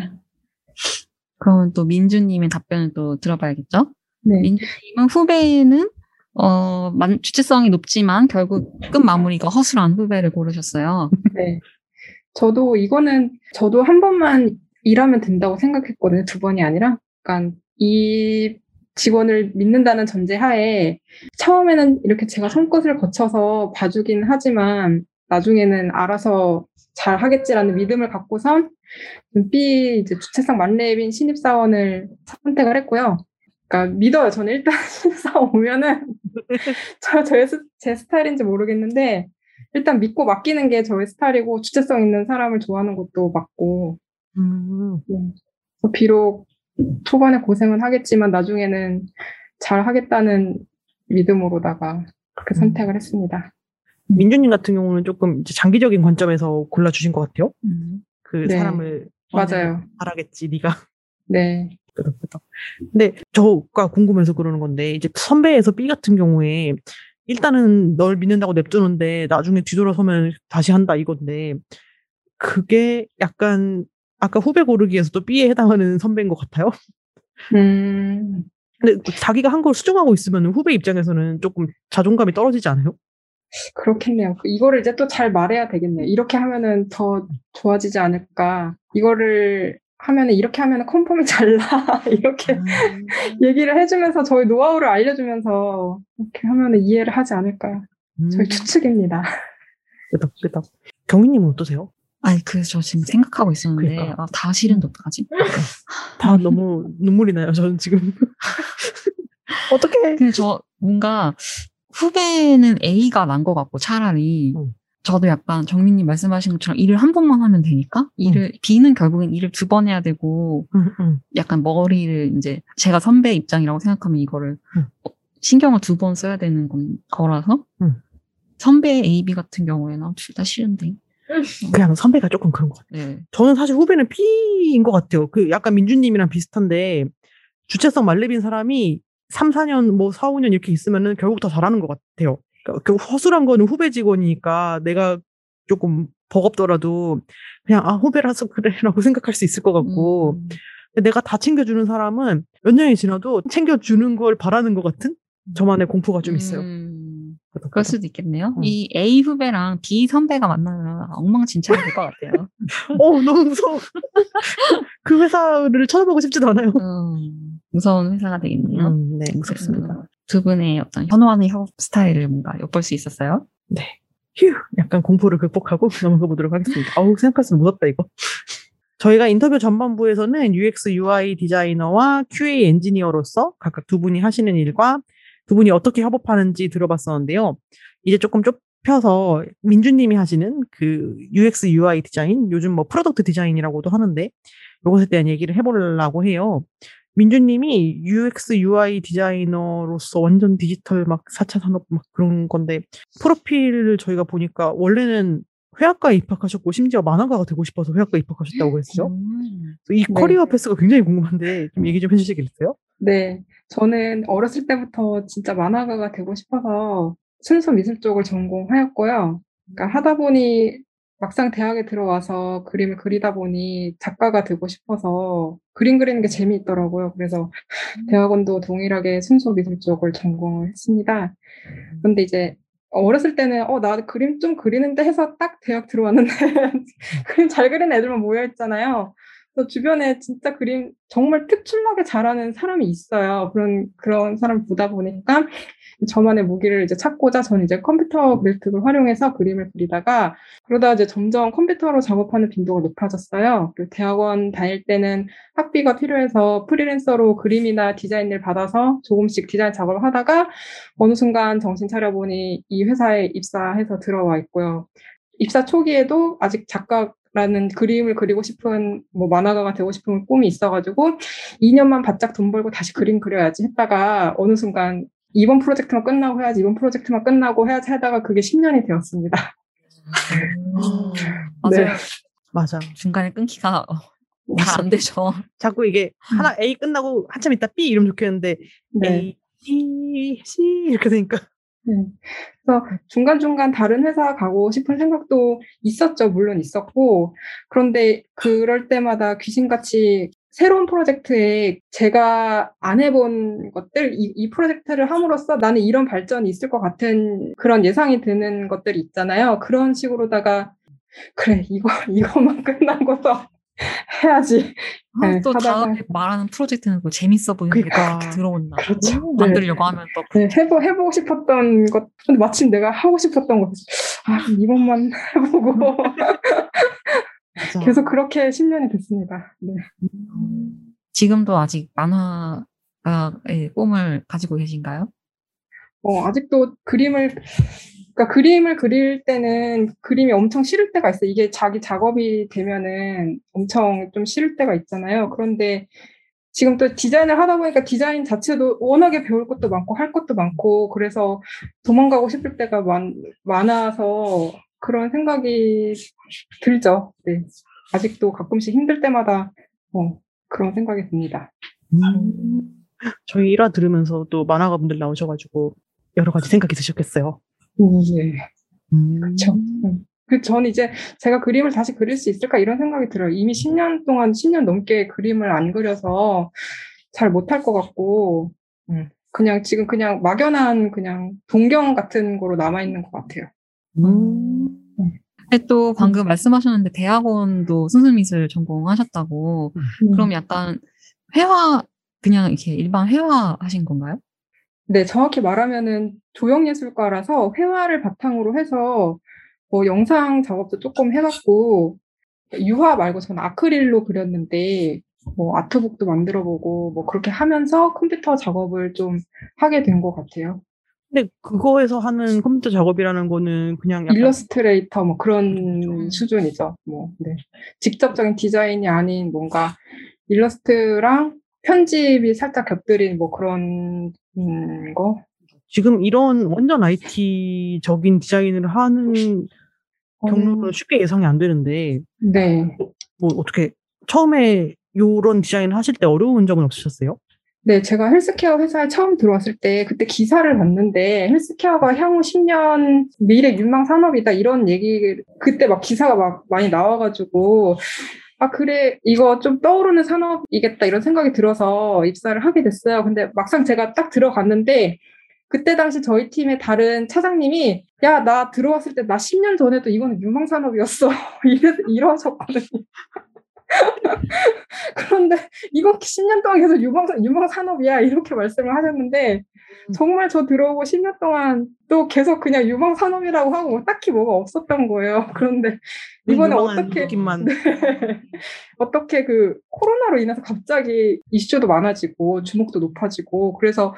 그러면 또 민주님의 답변을 또 들어봐야겠죠? 네. 민주님은 후배는 어, 만- 주체성이 높지만 결국 끝 마무리가 허술한 후배를 고르셨어요. <laughs> 네. 저도 이거는 저도 한 번만 일하면 된다고 생각했거든요. 두 번이 아니라. 그러니까 이 직원을 믿는다는 전제 하에 처음에는 이렇게 제가 손끝을 거쳐서 봐주긴 하지만 나중에는 알아서 잘 하겠지라는 믿음을 갖고선 B 이제 주체성 만렙인 신입사원을 선택을 했고요. 그러니까 믿어요. 저는 일단 <laughs> 신입사원 오면은 <laughs> 저, 저의 스, 제 스타일인지 모르겠는데 일단 믿고 맡기는 게 저의 스타일이고 주체성 있는 사람을 좋아하는 것도 맞고 음, 네. 비록 초반에 고생은 하겠지만 나중에는 잘 하겠다는 믿음으로다가 그렇게 음. 선택을 했습니다. 민주님 같은 경우는 조금 장기적인 관점에서 골라주신 것 같아요. 음. 그 네. 사람을 맞아요. 잘하겠지, 네가. 네. 끄덕끄덕. 근데 저가 궁금해서 그러는 건데 이제 선배에서 B 같은 경우에 일단은 널 믿는다고 냅두는데 나중에 뒤돌아서면 다시 한다 이건데 그게 약간 아까 후배 고르기에서도 B에 해당하는 선배인 것 같아요. 음, 근데 자기가 한 걸 수정하고 있으면 후배 입장에서는 조금 자존감이 떨어지지 않아요? 그렇겠네요. 이거를 이제 또 잘 말해야 되겠네요. 이렇게 하면은 더 좋아지지 않을까. 이거를 하면은 이렇게 하면은 confirm이 잘 나. <laughs> 이렇게 음. 얘기를 해주면서 저희 노하우를 알려주면서 이렇게 하면은 이해를 하지 않을까. 저희 음. 추측입니다. 끄덕 끄덕. 경희님은 어떠세요? 아니, 그, 저 지금 생각하고 있었는데, 그러니까. 아, 다 싫은데 어떡하지? <laughs> 다 너무 눈물이 나요, 저는 지금. <laughs> 어떡해. 근데 저 뭔가 후배는 A가 난 것 같고 차라리 음. 저도 약간 정민님 말씀하신 것처럼 일을 한 번만 하면 되니까 일을 B는 결국엔 일을 두 번 해야 되고 음, 음. 약간 머리를 이제 제가 선배 입장이라고 생각하면 이거를 음. 어, 신경을 두 번 써야 되는 건, 거라서 음. 선배 A, B 같은 경우에는 둘 다 싫은데 그냥 선배가 조금 그런 것 같아요. 네. 저는 사실 후배는 B인 것 같아요. 그 약간 민주님이랑 비슷한데 주체성 말렙인 사람이 3, 4년, 뭐 4, 5년 이렇게 있으면은 결국 더 잘하는 것 같아요. 그러니까 그 허술한 거는 후배 직원이니까 내가 조금 버겁더라도 그냥 아 후배라서 <laughs> 그래라고 생각할 수 있을 것 같고 음. 내가 다 챙겨주는 사람은 몇 년이 지나도 챙겨주는 걸 바라는 것 같은 저만의 공포가 좀 있어요. 음, 그럴 수도 있겠네요. 음. 이 A 후배랑 B 선배가 만나면 엉망진창이 될 것 같아요. <laughs> 어 너무 무서워. <laughs> 그 회사를 쳐다보고 싶지도 않아요. 음, 무서운 회사가 되겠네요. 음, 네 무섭습니다. 음, 두 분의 어떤 선호하는 협업 스타일을 뭔가 엿볼 수 있었어요? 휴, 약간 공포를 극복하고 <laughs> 넘어가 보도록 하겠습니다. 아우, 생각할수록 무섭다, 이거. 저희가 인터뷰 전반부에서는 UX, UI 디자이너와 QA 엔지니어로서 각각 두 분이 하시는 일과 두 분이 어떻게 협업하는지 들어봤었는데요. 이제 조금 좁혀서 민주님이 하시는 그 UX, UI 디자인, 요즘 뭐 product 디자인이라고도 하는데, 이것에 대한 얘기를 해보려고 해요. 민주님이 UX, UI 디자이너로서 완전 디지털 막 4차 산업 막 그런 건데, 프로필을 저희가 보니까 원래는 회화과에 입학하셨고 심지어 만화가가 되고 싶어서 회화과에 입학하셨다고 했죠. 음. 이 네. 커리어 패스가 굉장히 궁금한데 좀 얘기 좀 해주시겠어요? 네, 저는 어렸을 때부터 진짜 만화가가 되고 싶어서 순수 미술 쪽을 전공하였고요. 그러니까 하다 보니 막상 대학에 들어와서 그림을 그리다 보니 작가가 되고 싶어서 그림 그리는 게 재미있더라고요. 그래서 대학원도 동일하게 순수 미술 쪽을 전공을 했습니다. 근데 이제 어렸을 때는 어, 나 그림 좀 그리는데 해서 딱 대학 들어왔는데 <laughs> 그림 잘 그리는 애들만 모여 있잖아요. 주변에 진짜 그림 정말 특출나게 잘하는 사람이 있어요. 그런 그런 사람 보다 보니까 저만의 무기를 이제 찾고자 저는 이제 컴퓨터 그래픽을 활용해서 그림을 그리다가 그러다 이제 점점 컴퓨터로 작업하는 빈도가 높아졌어요. 그리고 대학원 다닐 때는 학비가 필요해서 프리랜서로 그림이나 디자인을 받아서 조금씩 디자인 작업을 하다가 어느 순간 정신 차려보니 이 회사에 입사해서 들어와 있고요. 입사 초기에도 아직 작가 라는 그림을 그리고 싶은 뭐 만화가가 되고 싶은 꿈이 있어가지고 2년만 바짝 돈 벌고 다시 그림 그려야지 했다가 어느 순간 이번 프로젝트만 끝나고 해야지 이번 프로젝트만 끝나고 해야지 하다가 그게 10년이 되었습니다. 맞아요. 네. 맞아. 중간에 끊기가 잘안 되죠. <laughs> 자꾸 이게 하나 A 끝나고 한참 있다 B 이러면 좋겠는데 네. A, C, C 이렇게 되니까 네. 그래서 중간중간 다른 회사 가고 싶은 생각도 있었죠. 물론 있었고. 그런데 그럴 때마다 귀신같이 새로운 프로젝트에 제가 안 해본 것들, 이, 이 프로젝트를 함으로써 나는 이런 발전이 있을 것 같은 그런 예상이 드는 것들이 있잖아요. 그런 식으로다가, 그래, 이거, <laughs> 이거만 끝나고서 <laughs> 해야지. 아, 네, 또 하다가- 다음에 말하는 프로젝트는 또 재밌어 보이는 게 그러니까. 딱 들어온다. 그렇죠. 오, 네. 만들려고 하면 또 네, 해보, 해보고 싶었던 것, 근데 마침 내가 하고 싶었던 것, 아, 이번만 <laughs> 해보고. 계속 그렇게 10년이 됐습니다. 네. 지금도 아직 만화가의 꿈을 가지고 계신가요? 어, 아직도 그림을, 그러니까 그림을 그릴 때는 그림이 엄청 싫을 때가 있어요. 이게 자기 작업이 되면은 엄청 좀 싫을 때가 있잖아요. 그런데 지금 또 디자인을 하다 보니까 디자인 자체도 워낙에 배울 것도 많고 할 것도 많고 그래서 도망가고 싶을 때가 많, 많아서 그런 생각이 들죠. 네. 아직도 가끔씩 힘들 때마다 어, 그런 생각이 듭니다. 음. 저희 1화 들으면서 또 만화가 분들 나오셔가지고 여러 가지 생각이 드셨겠어요. 네. 음. 그렇죠. 그전 이제 제가 그림을 다시 그릴 수 있을까 이런 생각이 들어요. 이미 10년 동안 10년 넘게 그림을 안 그려서 잘 못할 것 같고 음, 그냥 지금 그냥 막연한 그냥 동경 같은 거로 남아 있는 것 같아요. 음. 근데 또 방금 말씀하셨는데 대학원도 순수미술 전공하셨다고. 음. 그럼 약간 회화 그냥 이렇게 일반 회화 하신 건가요? 네, 정확히 말하면은 조형예술과라서 회화를 바탕으로 해서 뭐 영상 작업도 조금 해봤고 유화 말고 저는 아크릴로 그렸는데 뭐 아트북도 만들어보고 뭐 그렇게 하면서 컴퓨터 작업을 좀 하게 된 것 같아요. 근데 그거에서 하는 컴퓨터 작업이라는 거는 그냥 약간 일러스트레이터 뭐 그런 음. 수준이죠. 뭐 네. 직접적인 디자인이 아닌 뭔가 일러스트랑 편집이 살짝 겹들인 뭐 그런 음, 거. 지금 이런 완전 IT적인 디자인을 하는 경로는 쉽게 예상이 안 되는데 네. 뭐 어떻게 처음에 요런 디자인을 하실 때 어려운 점은 없으셨어요? 네, 제가 헬스케어 회사에 처음 들어왔을 때 그때 기사를 봤는데 헬스케어가 향후 10년 미래 유망 산업이다 이런 얘기 그때 막 기사가 막 많이 나와가지고 아 그래 이거 좀 떠오르는 산업이겠다 이런 생각이 들어서 입사를 하게 됐어요. 근데 막상 제가 딱 들어갔는데 그때 당시 저희 팀의 다른 차장님이 야 나 들어왔을 때 나 10년 전에도 이거는 유망 산업이었어 <laughs> 이래 이러셨거든요. <laughs> 그런데 이건 10년 동안 계속 유망, 유망 산업이야. 이렇게 말씀을 하셨는데, 정말 저 들어오고 10년 동안 또 계속 그냥 유망 산업이라고 하고 뭐 딱히 뭐가 없었던 거예요. <laughs> 그런데 이번에 유망한 어떻게, 네. <laughs> 어떻게 그 코로나로 인해서 갑자기 이슈도 많아지고 주목도 높아지고 그래서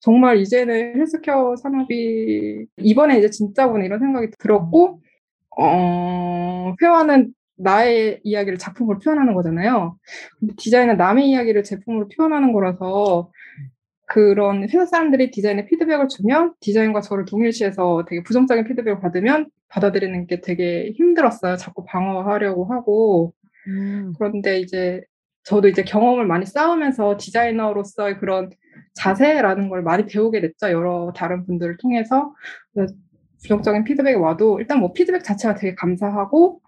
정말 이제는 헬스케어 산업이 이번에 이제 진짜구나 이런 생각이 들었고, 어, 회화는 나의 이야기를 작품으로 표현하는 거잖아요. 디자인은 남의 이야기를 제품으로 표현하는 거라서 그런 회사 사람들이 디자인에 피드백을 주면 디자인과 저를 동일시해서 되게 부정적인 피드백을 받으면 받아들이는 게 되게 힘들었어요. 자꾸 방어하려고 하고. 음. 그런데 이제 저도 이제 경험을 많이 쌓으면서 디자이너로서의 그런 자세라는 걸 많이 배우게 됐죠. 여러 다른 분들을 통해서. 부정적인 피드백이 와도 일단 뭐 피드백 자체가 되게 감사하고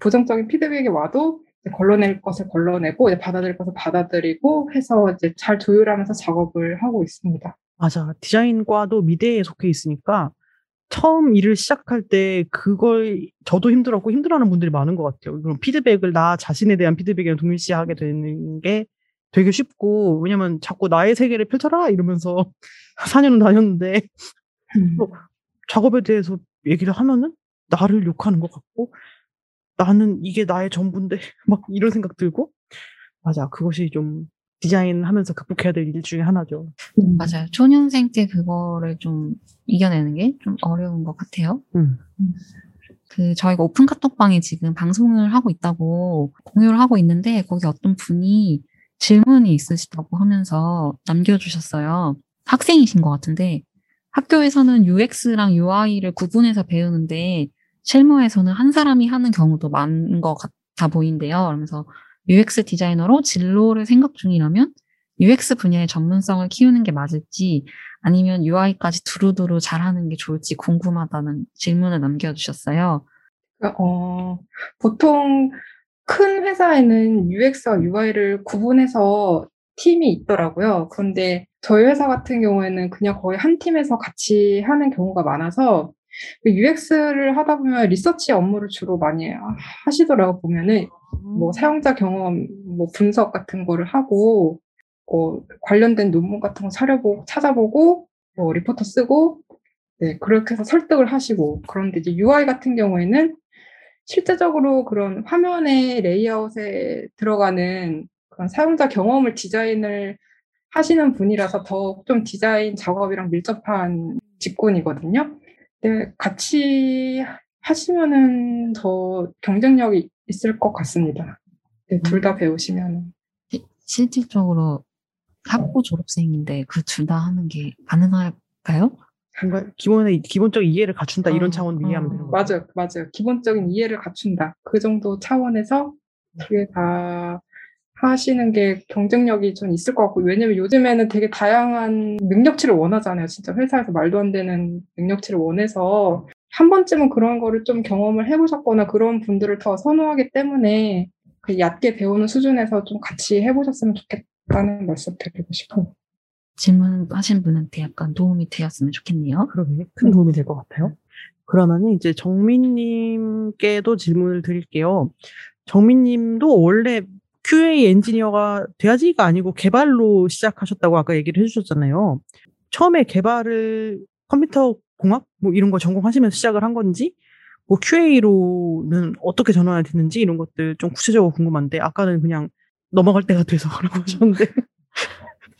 부정적인 피드백이 와도 걸러낼 것을 걸러내고 이제 받아들일 것을 받아들이고 해서 이제 잘 조율하면서 작업을 하고 있습니다. 맞아. 디자인과도 미대에 속해 있으니까 처음 일을 시작할 때 그걸 저도 힘들었고 힘들어하는 분들이 많은 것 같아요. 그럼 피드백을 나 자신에 대한 피드백이랑 동일시하게 되는 게 되게 쉽고 왜냐면 자꾸 나의 세계를 펼쳐라 이러면서 <laughs> 4년은 다녔는데 뭐 작업에 대해서 얘기를 하면은 나를 욕하는 것 같고 나는 이게 나의 전부인데 <laughs> 막 이런 생각 들고 맞아 그것이 좀 디자인하면서 극복해야 될 일 중에 하나죠. 음. 맞아요. 초년생 때 그거를 좀 이겨내는 게 좀 어려운 것 같아요. 음. 그 저희가 오픈 카톡방에 지금 방송을 하고 있다고 공유를 하고 있는데 거기 어떤 분이 질문이 있으시다고 하면서 남겨주셨어요. 학생이신 것 같은데 학교에서는 UX랑 UI를 구분해서 배우는데 실무에서는 한 사람이 하는 경우도 많은 것 같아 보인대요. 그러면서 UX 디자이너로 진로를 생각 중이라면 UX 분야의 전문성을 키우는 게 맞을지 아니면 UI까지 두루두루 잘하는 게 좋을지 궁금하다는 질문을 남겨주셨어요. 어, 보통 큰 회사에는 UX와 UI를 구분해서 팀이 있더라고요. 그런데 저희 회사 같은 경우에는 그냥 거의 한 팀에서 같이 하는 경우가 많아서 UX를 하다 보면 리서치 업무를 주로 많이 하시더라고 보면은 뭐 사용자 경험, 뭐 분석 같은 거를 하고 어, 관련된 논문 같은 거 차려보고 찾아보고 뭐 리포터 쓰고 네 그렇게 해서 설득을 하시고 그런데 이제 UI 같은 경우에는 실제적으로 그런 화면의 레이아웃에 들어가는 그런 사용자 경험을 디자인을 하시는 분이라서 더 좀 디자인 작업이랑 밀접한 직군이거든요. 네, 같이 하시면은 더 경쟁력이 있을 것 같습니다. 네, 둘다 배우시면. 시- 실질적으로 학부 졸업생인데 그 둘 다 하는 게 가능할까요? 뭔가 기본의 기본적인 이해를 갖춘다 이런 어, 차원으로 어. 이해하면 되는 거죠. 맞아요, 맞아요. 기본적인 이해를 갖춘다. 그 정도 차원에서 그게 다 하시는 게 경쟁력이 좀 있을 것 같고, 왜냐면 요즘에는 되게 다양한 능력치를 원하잖아요. 진짜 회사에서 말도 안 되는 능력치를 원해서 한 번쯤은 그런 거를 좀 경험을 해보셨거나 그런 분들을 더 선호하기 때문에 그 얕게 배우는 수준에서 좀 같이 해보셨으면 좋겠다는 말씀 드리고 싶어요. 질문하신 분한테 약간 도움이 되었으면 좋겠네요. 그러게 큰 도움이 될 것 같아요. 그러면은 이제 정민님께도 질문을 드릴게요. 정민님도 원래 QA 엔지니어가 돼야지가 아니고 개발로 시작하셨다고 아까 얘기를 해주셨잖아요. 처음에 개발을 컴퓨터 공학 뭐 이런 거 전공하시면서 시작을 한 건지 뭐 QA로는 어떻게 전환이 됐는지 이런 것들 좀 구체적으로 궁금한데 아까는 그냥 넘어갈 때가 돼서 <laughs> 그러고 하셨는데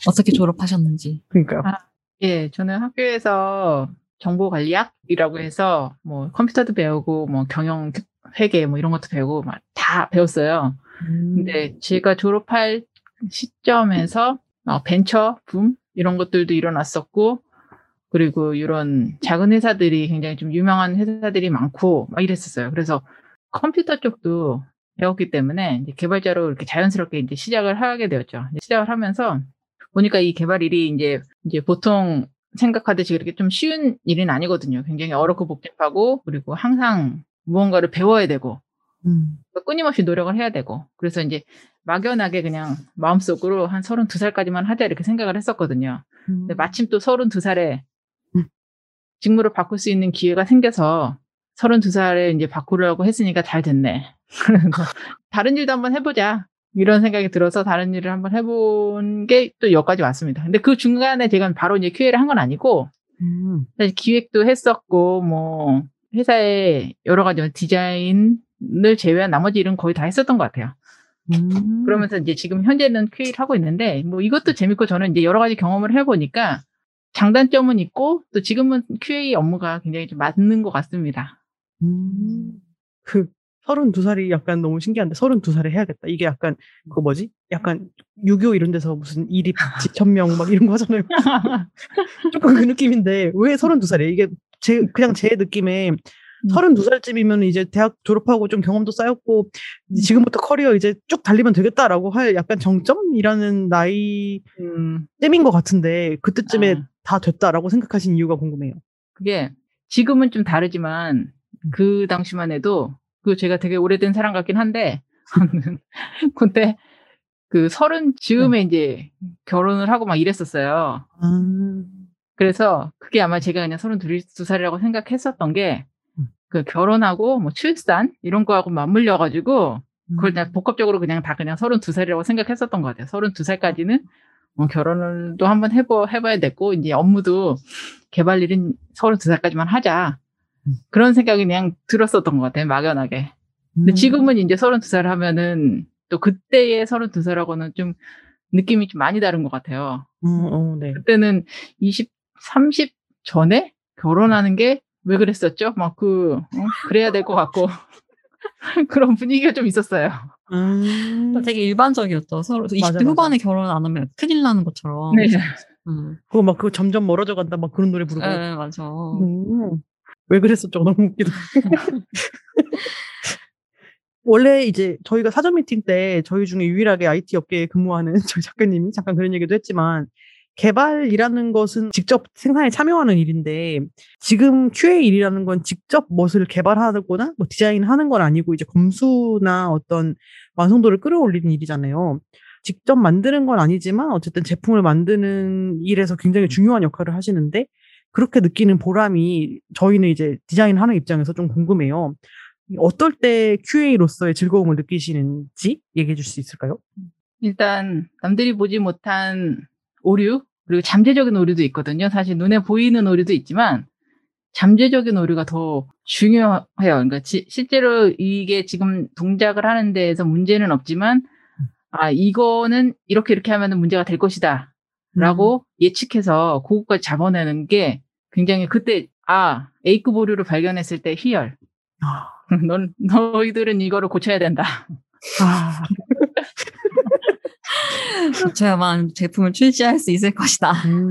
어떻게 졸업하셨는지. 그러니까요. 아. 예, 저는 학교에서 정보관리학이라고 해서 뭐 컴퓨터도 배우고 뭐 경영 회계 뭐 이런 것도 배우고 막다 배웠어요. 음. 근데 제가 졸업할 시점에서 어, 벤처 붐 이런 것들도 일어났었고 그리고 이런 작은 회사들이 굉장히 좀 유명한 회사들이 많고 막 이랬었어요. 그래서 컴퓨터 쪽도 배웠기 때문에 개발자로 이렇게 자연스럽게 이제 시작을 하게 되었죠. 시작을 하면서 보니까 이 개발 일이 이제 이제 보통 생각하듯이 그렇게 좀 쉬운 일은 아니거든요. 굉장히 어렵고 복잡하고 그리고 항상 무언가를 배워야 되고 음. 끊임없이 노력을 해야 되고 그래서 이제 막연하게 그냥 마음속으로 한 32살까지만 하자 이렇게 생각을 했었거든요. 근데 마침 또 32살에 음. 직무를 바꿀 수 있는 기회가 생겨서 32살에 이제 바꾸려고 했으니까 잘 됐네. <laughs> 그래서 다른 일도 한번 해보자. 이런 생각이 들어서 다른 일을 한번 해본 게 또 여기까지 왔습니다. 근데 그 중간에 제가 바로 이제 QA를 한 건 아니고 음. 기획도 했었고 뭐 회사에 여러 가지 디자인 을 제외한 나머지 일은 거의 다 했었던 것 같아요. 음. 그러면서 이제 지금 현재는 QA를 하고 있는데 뭐 이것도 재밌고 저는 이제 여러 가지 경험을 해보니까 장단점은 있고 또 지금은 QA 업무가 굉장히 좀 맞는 것 같습니다. 음. 그 32살이 약간 너무 신기한데 32살에 해야겠다. 이게 약간 그거 뭐지? 약간 유교 이런 데서 무슨 이립 <laughs> 지천명 막 이런 거 하잖아요. <laughs> 조금 그 느낌인데 왜 32살이에요? 이게 제 그냥 제 느낌에 32살쯤이면 이제 대학 졸업하고 좀 경험도 쌓였고 지금부터 커리어 이제 쭉 달리면 되겠다라고 할 약간 정점이라는 나이 음, 쯤인 것 같은데 그때쯤에 아. 다 됐다라고 생각하신 이유가 궁금해요. 그게 지금은 좀 다르지만 그 당시만 해도 그 제가 되게 오래된 사람 같긴 한데 <laughs> 그때 그 서른 즈음에 이제 결혼을 하고 막 이랬었어요. 아, 그래서 그게 아마 제가 그냥 서른 두 살이라고 생각했었던 게 그 결혼하고 뭐 출산 이런 거하고 맞물려 가지고 그걸 그냥 복합적으로 그냥 다 그냥 서른 두 살이라고 생각했었던 것 같아요. 서른 두 살까지는 뭐 결혼을 또 한번 해보, 해봐야 됐고, 이제 업무도 개발 일은 서른 두 살까지만 하자. 그런 생각이 그냥 들었었던 것 같아요. 막연하게. 근데 음. 지금은 이제 서른 두살 하면은 또 그때의 서른 두 살하고는 좀 느낌이 좀 많이 다른 것 같아요. 어, 어, 네. 그때는 20, 30 전에 결혼하는 게 왜 그랬었죠? 막 그, 어? 그래야 될 것 같고. <laughs> 그런 분위기가 좀 있었어요. 음. 되게 일반적이었죠. 서로 20대 맞아, 맞아. 후반에 결혼 안 하면 큰일 나는 것처럼. 네. 음. 그거 막 그거 점점 멀어져 간다 막 그런 노래 부르고. 네, 맞아. 음. 왜 그랬었죠? 너무 웃기다. <laughs> 원래 이제 저희가 사전 미팅 때 저희 중에 유일하게 IT 업계에 근무하는 <laughs> 저희 작가님이 잠깐 그런 얘기도 했지만 개발이라는 것은 직접 생산에 참여하는 일인데 지금 QA 일이라는 건 직접 무엇을 개발하거나 뭐 디자인하는 건 아니고 이제 검수나 어떤 완성도를 끌어올리는 일이잖아요. 직접 만드는 건 아니지만 어쨌든 제품을 만드는 일에서 굉장히 중요한 역할을 하시는데 그렇게 느끼는 보람이 저희는 이제 디자인하는 입장에서 좀 궁금해요. 어떨 때 QA로서의 즐거움을 느끼시는지 얘기해 줄 수 있을까요? 일단 남들이 보지 못한 오류 그리고 잠재적인 오류도 있거든요. 사실 눈에 보이는 오류도 있지만 잠재적인 오류가 더 중요해요. 그러니까 지- 실제로 이게 지금 동작을 하는 데에서 문제는 없지만 아 이거는 이렇게 이렇게 하면 문제가 될 것이다. 라고 예측해서 그것까지 잡아내는 게 굉장히 그때 아 A급 오류를 발견했을 때 희열. 아. <laughs> 넌 너희들은 이거를 고쳐야 된다. 아, 저야만 제품을 출시할 수 있을 것이다. 음,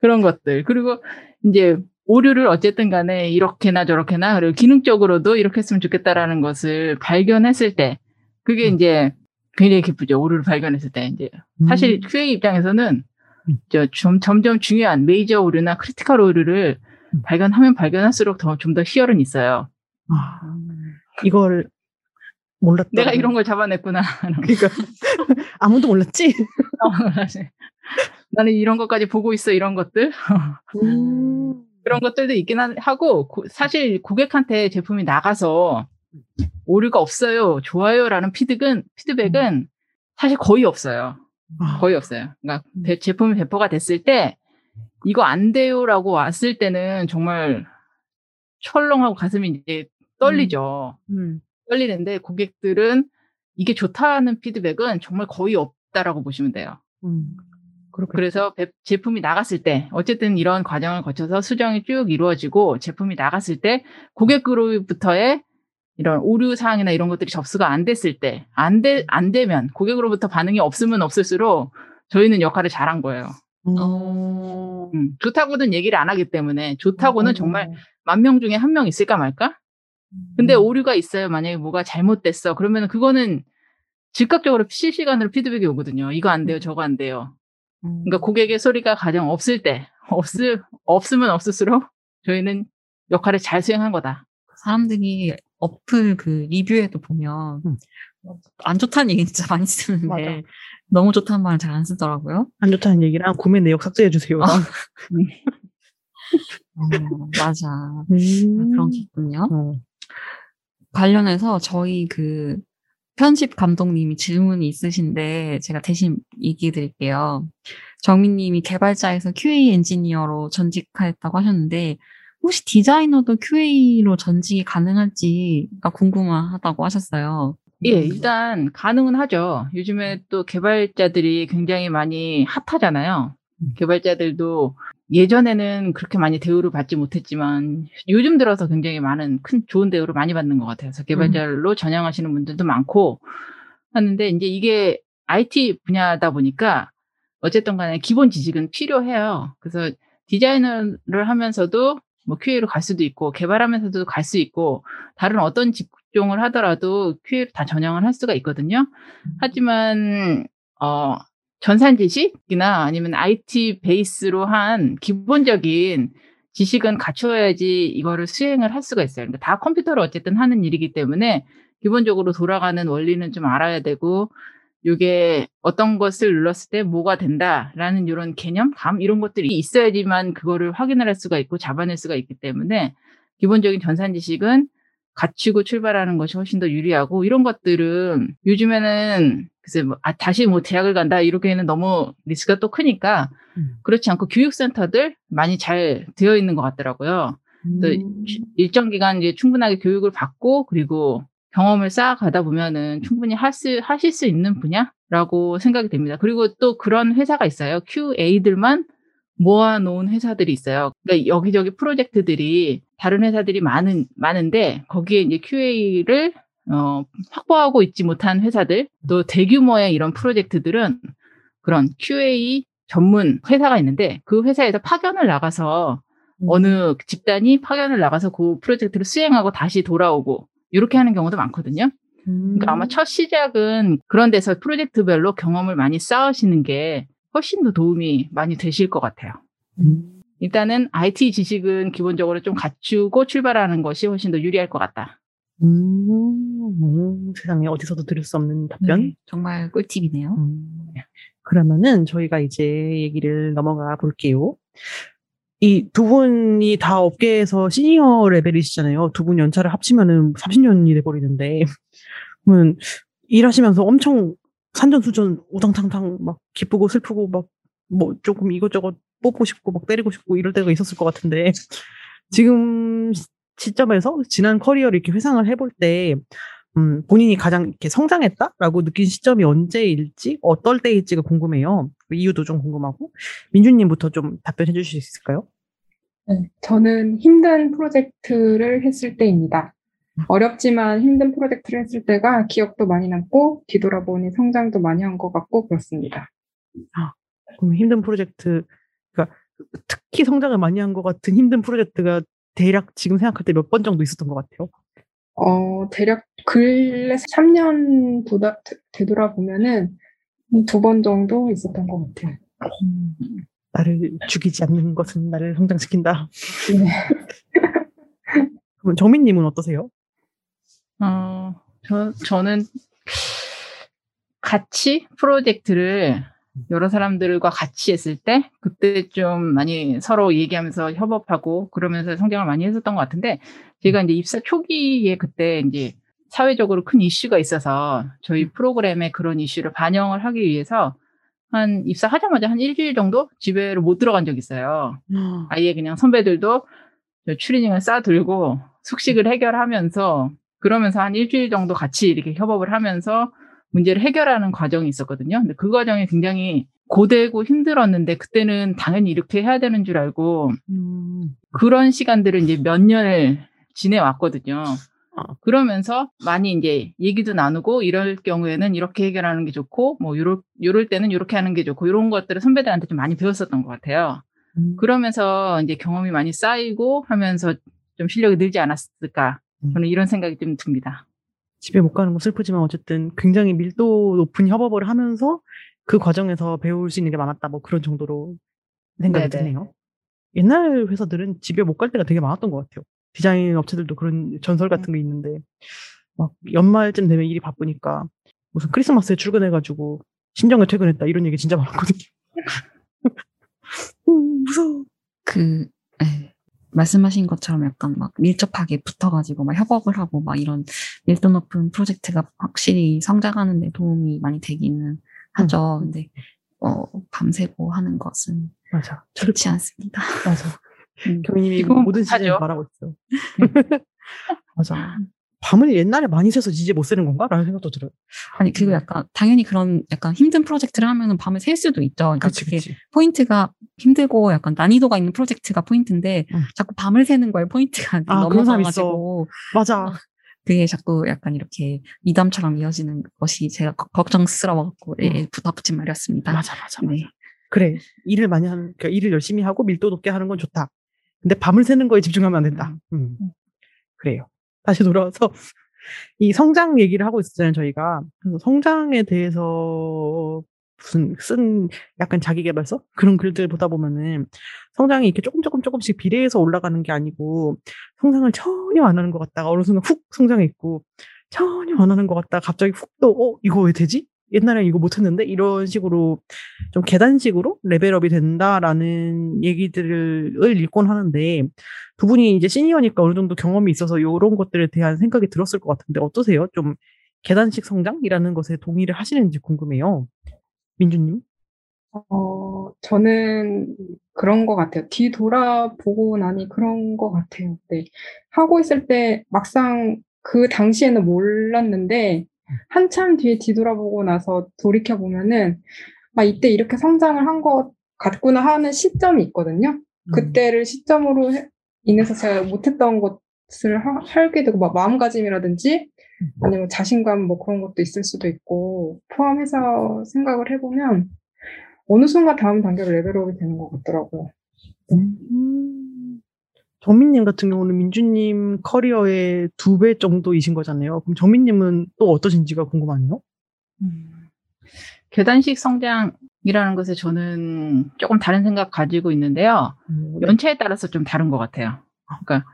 그런 것들. 그리고 이제 오류를 어쨌든 간에 이렇게나 저렇게나 그리고 기능적으로도 이렇게 했으면 좋겠다라는 것을 발견했을 때 그게 음. 이제 굉장히 기쁘죠. 오류를 발견했을 때 이제 사실 QA 입장에서는 음. 저 점, 점점 중요한 메이저 오류나 critical 오류를 음. 발견하면 발견할수록 더 좀더 희열은 있어요. 아, 이걸 몰랐다. 내가 이런 걸 잡아냈구나. <laughs> 그러니까 <laughs> 아무도 몰랐지. 나는 이런 것까지 보고 있어 이런 것들. <laughs> 음. 그런 것들도 있긴 한- 하고 고- 사실 고객한테 제품이 나가서 오류가 없어요, 좋아요라는 피드백은 피드백은 사실 거의 없어요. 아, 거의 없어요. 그러니까 배- 제품이 배포가 됐을 때 이거 안 돼요라고 왔을 때는 정말 철렁하고 가슴이 이제 떨리죠. 음. 떨리는데 고객들은 이게 좋다는 피드백은 정말 거의 없다라고 보시면 돼요. 음. 그래서 배- 제품이 나갔을 때 어쨌든 이런 과정을 거쳐서 수정이 쭉 이루어지고 제품이 나갔을 때 고객으로부터의 이런 오류 사항이나 이런 것들이 접수가 안 됐을 때 안 돼, 안 되면 고객으로부터 반응이 없으면 없을수록 저희는 역할을 잘한 거예요. 어. 음, 좋다고는 얘기를 안 하기 때문에 좋다고는 어. 정말 만 명 중에 한 명 있을까 말까? 근데 오류가 있어요. 만약에 뭐가 잘못됐어. 그러면 그거는 즉각적으로 실시간으로 피드백이 오거든요. 이거 안 돼요. 저거 안 돼요. 음. 그러니까 고객의 소리가 가장 없을 때, 없을, 없으면 없을수록 저희는 역할을 잘 수행한 거다. 사람들이 어플 그 리뷰에도 보면 음. 안 좋다는 얘기 진짜 많이 쓰는데 맞아. 너무 좋다는 말은 잘안 쓰더라고요. 안 좋다는 얘기랑 구매 내역 삭제해 주세요. 아. <laughs> 어, 맞아. 음. 그런 게 있군요. 어. 관련해서 저희 그 편집 감독님이 질문이 있으신데 제가 대신 얘기해 드릴게요. 정민님이 개발자에서 QA 엔지니어로 전직하였다고 하셨는데 혹시 디자이너도 QA로 전직이 가능할지가 궁금하다고 하셨어요. 예, 일단 가능은 하죠. 요즘에 또 개발자들이 굉장히 많이 핫하잖아요. 개발자들도 예전에는 그렇게 많이 대우를 받지 못했지만 요즘 들어서 굉장히 많은 큰 좋은 대우를 많이 받는 것 같아요. 그래서 개발자로 전향하시는 분들도 많고 하는데 이제 이게 IT 분야다 보니까 어쨌든 간에 기본 지식은 필요해요. 그래서 디자이너를 하면서도 뭐 QA로 갈 수도 있고 개발하면서도 갈 수 있고 다른 어떤 직종을 하더라도 QA로 다 전향을 할 수가 있거든요. 하지만 어 전산 지식이나 아니면 IT 베이스로 한 기본적인 지식은 갖춰야지 이거를 수행을 할 수가 있어요. 그러니까 다 컴퓨터로 어쨌든 하는 일이기 때문에 기본적으로 돌아가는 원리는 좀 알아야 되고 이게 어떤 것을 눌렀을 때 뭐가 된다라는 이런 개념, 감 이런 것들이 있어야지만 그거를 확인을 할 수가 있고 잡아낼 수가 있기 때문에 기본적인 전산 지식은 갖추고 출발하는 것이 훨씬 더 유리하고 이런 것들은 요즘에는 글쎄 뭐 아, 다시 뭐 대학을 간다 이렇게는 너무 리스크가 또 크니까 음. 그렇지 않고 교육센터들 많이 잘 되어 있는 것 같더라고요. 또 음. 일정 기간 이제 충분하게 교육을 받고 그리고 경험을 쌓아가다 보면은 충분히 할 수, 하실 수 있는 분야라고 생각이 됩니다. 그리고 또 그런 회사가 있어요. QA들만 모아놓은 회사들이 있어요. 그러니까 여기저기 프로젝트들이 다른 회사들이 많은, 많은데 거기에 이제 QA를 어, 확보하고 있지 못한 회사들, 또 대규모의 이런 프로젝트들은 그런 QA 전문 회사가 있는데 그 회사에서 파견을 나가서 어느 집단이 파견을 나가서 그 프로젝트를 수행하고 다시 돌아오고 이렇게 하는 경우도 많거든요. 그러니까 아마 첫 시작은 그런 데서 프로젝트별로 경험을 많이 쌓으시는 게 훨씬 더 도움이 많이 되실 것 같아요. 음. 일단은 IT 지식은 기본적으로 좀 갖추고 출발하는 것이 훨씬 더 유리할 것 같다. 음. 음. 세상에 어디서도 들을 수 없는 답변. 네, 정말 꿀팁이네요. 음. 그러면은 저희가 이제 얘기를 넘어가 볼게요. 이 두 분이 다 업계에서 시니어 레벨이시잖아요. 두 분 연차를 합치면은 30년이 돼버리는데, <laughs> 그러면 일하시면서 엄청 산전수전 우당탕탕 막 기쁘고 슬프고 막 뭐 조금 이것저것 뽑고 싶고 막 때리고 싶고 이럴 때가 있었을 것 같은데, <laughs> 지금 시점에서 지난 커리어를 이렇게 회상을 해볼 때, 음, 본인이 가장 이렇게 성장했다라고 느낀 시점이 언제일지, 어떨 때일지가 궁금해요. 그 이유도 좀 궁금하고. 민주님부터 좀 답변해 주실 수 있을까요? 네, 저는 힘든 프로젝트를 했을 때입니다. 어렵지만 힘든 프로젝트를 했을 때가 기억도 많이 남고 뒤돌아보니 성장도 많이 한 것 같고 그렇습니다. 그럼 힘든 프로젝트, 그러니까 특히 성장을 많이 한 것 같은 힘든 프로젝트가 대략 지금 생각할 때 몇 번 정도 있었던 것 같아요. 어, 대략 근래 3년 보다 되돌아보면은 두 번 정도 있었던 것 같아요. 나를 죽이지 않는 것은 나를 성장시킨다. 네. <laughs> 그럼 정민님은 어떠세요? 어, 저, 저는 같이 프로젝트를 여러 사람들과 같이 했을 때 그때 좀 많이 서로 얘기하면서 협업하고 그러면서 성장을 많이 했었던 것 같은데 제가 이제 입사 초기에 그때 이제 사회적으로 큰 이슈가 있어서 저희 프로그램에 그런 이슈를 반영을 하기 위해서 한 입사하자마자 한 일주일 정도 집에를 못 들어간 적이 있어요. 아예 그냥 선배들도 추리닝을 싸들고 숙식을 해결하면서 그러면서 한 일주일 정도 같이 이렇게 협업을 하면서 문제를 해결하는 과정이 있었거든요. 근데 그 과정이 굉장히 고되고 힘들었는데 그때는 당연히 이렇게 해야 되는 줄 알고 음. 그런 시간들을 이제 몇 년을 지내왔거든요. 어. 그러면서 많이 이제 얘기도 나누고 이럴 경우에는 이렇게 해결하는 게 좋고 뭐 요럴 요럴 때는 이렇게 하는 게 좋고 이런 것들을 선배들한테 좀 많이 배웠었던 것 같아요. 음. 그러면서 이제 경험이 많이 쌓이고 하면서 좀 실력이 늘지 않았을까 음. 저는 이런 생각이 좀 듭니다. 집에 못 가는 건 슬프지만 어쨌든 굉장히 밀도 높은 협업을 하면서 그 과정에서 배울 수 있는 게 많았다. 뭐 그런 정도로 생각이 네네. 드네요. 옛날 회사들은 집에 못 갈 때가 되게 많았던 것 같아요. 디자인 업체들도 그런 전설 같은 게 있는데 막 연말쯤 되면 일이 바쁘니까 무슨 크리스마스에 출근해가지고 신정을 퇴근했다 이런 얘기 진짜 많았거든요. <laughs> 음, 무서워. 그, 예, 말씀하신 것처럼 약간 막 밀접하게 붙어가지고 막 협업을 하고 막 이런 밀도 높은 프로젝트가 확실히 성장하는 데 도움이 많이 되기는 하죠. 근데, 어, 밤새고 하는 것은 맞아. 좋지 않습니다. 맞아. 음. 경희님이 지금은 모든 시즌 못하죠. 말하고 있어요. <laughs> 맞아. 밤을 옛날에 많이 새서 이제 못 새는 건가? 라는 생각도 들어요. 아니, 그리고 약간, 당연히 그런 약간 힘든 프로젝트를 하면은 밤을 샐 수도 있죠. 그러니까 그치, 그치. 포인트가 힘들고 약간 난이도가 있는 프로젝트가 포인트인데 응. 자꾸 밤을 새는 거에 포인트가 아. 넘어가가지고 맞아. 그게 자꾸 약간 이렇게 미담처럼 이어지는 것이 제가 거- 걱정스러워갖고 예, 덧붙인 말이었습니다. 맞아, 맞아, 맞아. 네. 그래. 일을 많이 하는, 그러니까 일을 열심히 하고 밀도 높게 하는 건 좋다. 근데 밤을 새는 거에 집중하면 안 된다. 음. 그래요. 다시 돌아와서 이 성장 얘기를 하고 있었잖아요, 저희가. 그래서 성장에 대해서 무슨 쓴 약간 자기개발서? 그런 글들 보다 보면은 성장이 이렇게 조금 조금 조금씩 비례해서 올라가는 게 아니고 성장을 전혀 안 하는 것 같다가 어느 순간 훅 성장했고 전혀 안 하는 것 같다가 갑자기 훅 또, 어, 이거 왜 되지? 옛날에 이거 못했는데? 이런 식으로 좀 계단식으로 레벨업이 된다라는 얘기들을 읽곤 하는데 두 분이 이제 시니어니까 어느 정도 경험이 있어서 이런 것들에 대한 생각이 들었을 것 같은데 어떠세요? 좀 계단식 성장이라는 것에 동의를 하시는지 궁금해요. 민주님? 어, 저는 그런 것 같아요. 뒤 돌아보고 나니 그런 것 같아요. 네. 하고 있을 때 막상 그 당시에는 몰랐는데 한참 뒤에 뒤돌아보고 나서 돌이켜 보면은 아, 이때 이렇게 성장을 한 것 같구나 하는 시점이 있거든요. 그때를 시점으로 해- 인해서 제가 못했던 것을 하, 하게 되고 막 마음가짐이라든지 아니면 자신감 뭐 그런 것도 있을 수도 있고 포함해서 생각을 해보면 어느 순간 다음 단계로 레벨업이 되는 것 같더라고요. 음. 정민님 같은 경우는 민주님 커리어의 두 배 정도이신 거잖아요. 그럼 정민님은 또 어떠신지가 궁금하네요. 음. 계단식 성장이라는 것에 저는 조금 다른 생각 가지고 있는데요. 음, 연차에 따라서 좀 다른 것 같아요. 그러니까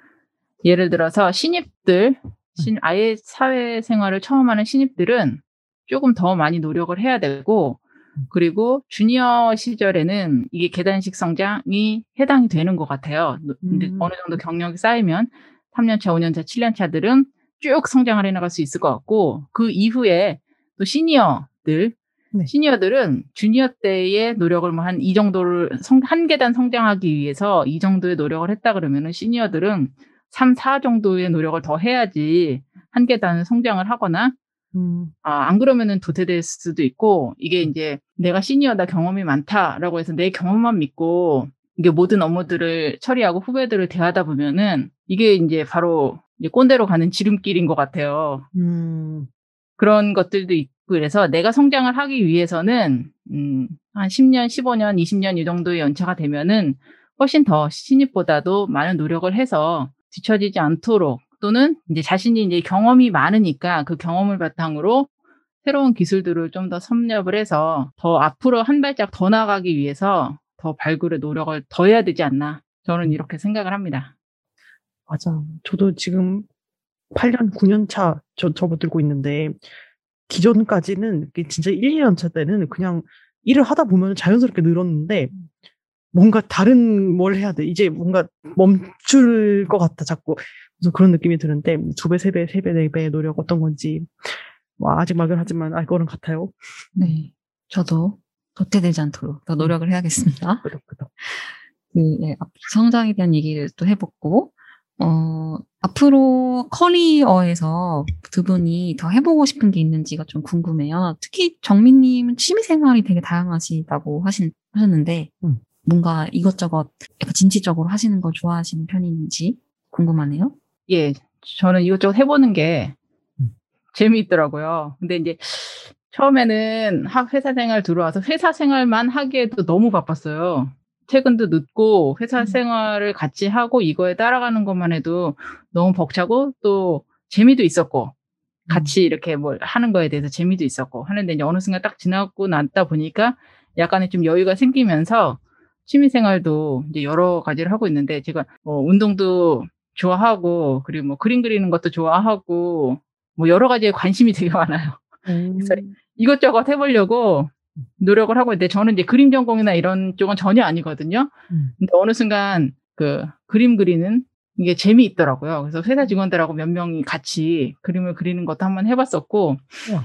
예를 들어서 신입들, 신, 아예 사회생활을 처음 하는 신입들은 조금 더 많이 노력을 해야 되고 그리고 주니어 시절에는 이게 계단식 성장이 해당이 되는 것 같아요. 근데 음. 어느 정도 경력이 쌓이면 3년차, 5년차, 7년차들은 쭉 성장을 해나갈 수 있을 것 같고 그 이후에 또 시니어들 네. 시니어들은 주니어 때의 노력을 뭐 한 이 정도를 성, 한 계단 성장하기 위해서 이 정도의 노력을 했다 그러면은 시니어들은 3, 4 정도의 노력을 더 해야지 한 계단 성장을 하거나 음, 아, 안 그러면은 도태될 수도 있고, 이게 이제 내가 시니어다 경험이 많다라고 해서 내 경험만 믿고, 이게 모든 업무들을 처리하고 후배들을 대하다 보면은, 이게 이제 바로 이제 꼰대로 가는 지름길인 것 같아요. 음, 그런 것들도 있고, 그래서 내가 성장을 하기 위해서는, 음, 한 10년, 15년, 20년 이 정도의 연차가 되면은 훨씬 더 신입보다도 많은 노력을 해서 뒤처지지 않도록 또는 이제 자신이 이제 경험이 많으니까 그 경험을 바탕으로 새로운 기술들을 좀 더 섭렵을 해서 더 앞으로 한 발짝 더 나가기 위해서 더 발굴의 노력을 더 해야 되지 않나. 저는 이렇게 생각을 합니다. 맞아. 저도 지금 8년, 9년 차 저, 접어들고 있는데, 기존까지는 진짜 1, 2년 차 때는 그냥 일을 하다 보면 자연스럽게 늘었는데 뭔가 다른 뭘 해야 돼. 이제 뭔가 멈출 것 같아, 자꾸. 그래서 그런 느낌이 드는데, 두 배, 세 배, 세 배, 네 배의 노력 어떤 건지, 뭐, 아직 막연하지만 알 거는 같아요. 네. 저도 도태되지 않도록 더 노력을 해야겠습니다. 끄덕끄덕. 그, 예, 앞- 성장에 대한 얘기를 또 해봤고, 어, 앞으로 커리어에서 두 분이 더 해보고 싶은 게 있는지가 좀 궁금해요. 특히 정민님은 취미생활이 되게 다양하시다고 하신, 하셨는데, 음. 뭔가 이것저것 약간 진취적으로 하시는 걸 좋아하시는 편인지 궁금하네요. 예, 저는 이것저것 해보는 게 음. 재미있더라고요. 근데 이제 처음에는 학 회사 생활 들어와서 회사 생활만 하기에도 너무 바빴어요. 퇴근도 늦고 회사 음. 생활을 같이 하고 이거에 따라가는 것만 해도 너무 벅차고 또 재미도 있었고 같이 이렇게 뭘 하는 거에 대해서 재미도 있었고 하는데 이제 어느 순간 딱 지나고 났다 보니까 약간의 좀 여유가 생기면서 취미 생활도 이제 여러 가지를 하고 있는데 제가 뭐 운동도 좋아하고 그리고 뭐 그림 그리는 것도 좋아하고 뭐 여러 가지에 관심이 되게 많아요. 그래서 이것저것 해보려고 노력을 하고 있는데 저는 이제 그림 전공이나 이런 쪽은 전혀 아니거든요. 음. 근데 어느 순간 그 그림 그리는 이게 재미있더라고요. 그래서 회사 직원들하고 몇 명이 같이 그림을 그리는 것도 한번 해봤었고 우와.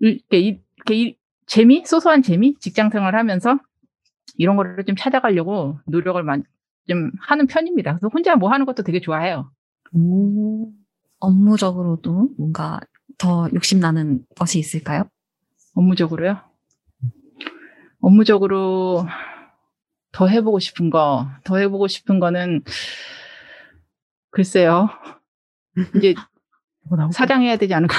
이렇게, 이- 이렇게 이- 재미 소소한 재미 직장 생활 하면서 이런 거를 좀 찾아가려고 노력을 많이 좀 하는 편입니다. 그래서 혼자 뭐 하는 것도 되게 좋아해요. 음. 업무적으로도 뭔가 더 욕심나는 것이 있을까요? 업무적으로요? 업무적으로 더 해보고 싶은 거, 더 해보고 싶은 거는 글쎄요. 이제 뭐. 사장해야 되지 않을까.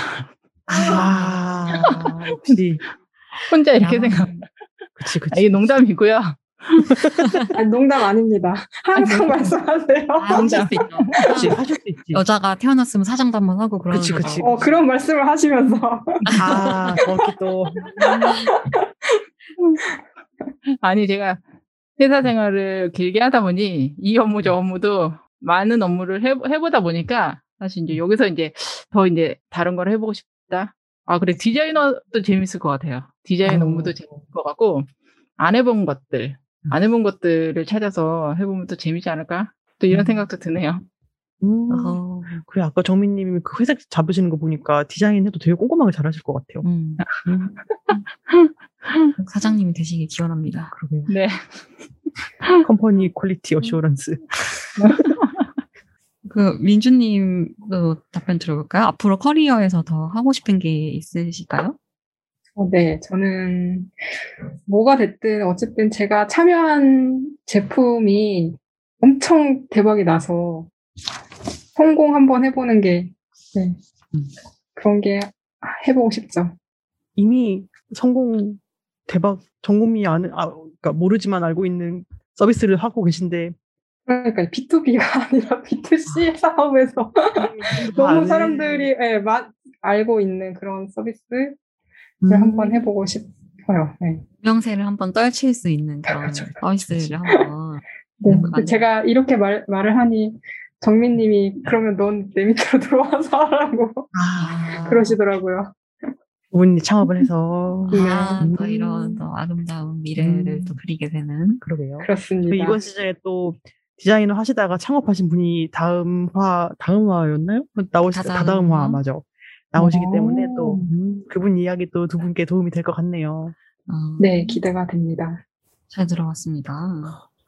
아, <laughs> 역시. 혼자 이렇게 야. 생각. 그치, 아, 그치. 이게 농담이고요. <laughs> 아니, 농담 아닙니다. 항상 말씀하세요. 아, 하실 수 있죠. 그치, <laughs> 하실 수 있지. 여자가 태어났으면 사장도 한번 하고 그러는 그치. 그치. 어, 그런 말씀을 하시면서. 아, 정확히 또. <laughs> 아니, 제가 회사 생활을 길게 하다 보니 이 업무 저 업무도 많은 업무를 해, 해보다 보니까 사실 이제 여기서 이제 더 이제 다른 걸 해보고 싶다. 아, 그래. 디자이너도 재밌을 것 같아요. 디자인 어. 업무도 재밌을 것 같고, 안 해본 것들, 안 해본 것들을 찾아서 해보면 또 재밌지 않을까? 또 이런 음. 생각도 드네요. 음. 어, 그래, 아까 정민님이 그 회색 잡으시는 거 보니까 디자인 해도 되게 꼼꼼하게 잘하실 것 같아요. 음. 음, <laughs> 사장님이 되시길 기원합니다. 그러게요. 네. <laughs> Company quality assurance. <laughs> 그 민주님도 답변 들어볼까요? 앞으로 커리어에서 더 하고 싶은 게 있으실까요? 어, 네, 저는 뭐가 됐든 어쨌든 제가 참여한 제품이 엄청 대박이 나서 성공 한번 해보는 게, 네, 음. 그런 게 해보고 싶죠. 이미 성공 대박 전 국민이 아는 아 그러니까 모르지만 알고 있는 서비스를 하고 계신데. 그러니까 B2B가 <laughs> 아니라 B2C 사업에서 <laughs> 너무 아는- 사람들이 예, 마- 알고 있는 그런 서비스를 음. 한번 해보고 싶어요. 네. 명세를 한번 떨칠 수 있는 그런 그렇죠. 서비스를 한번. 네, 음. 제가 이렇게 말, 말을 하니 정민님이 그러면 넌 내 밑으로 <laughs> 들어와서 하라고 아, 그러시더라고요. 부분이 창업을 해서 아, 또 음. 이런 또 아름다운 미래를 음. 또 그리게 되는. 그러게요. 그렇습니다. 이번 시즌에 또 디자이너 하시다가 창업하신 분이 다음화 다음화였나요? 나오시 다다음화. 다다음화 맞아. 나오시기 오. 때문에 또 음, 그분 이야기 또 두 분께 도움이 될 것 같네요. 어, 네, 기대가 됩니다. 잘 들어봤습니다.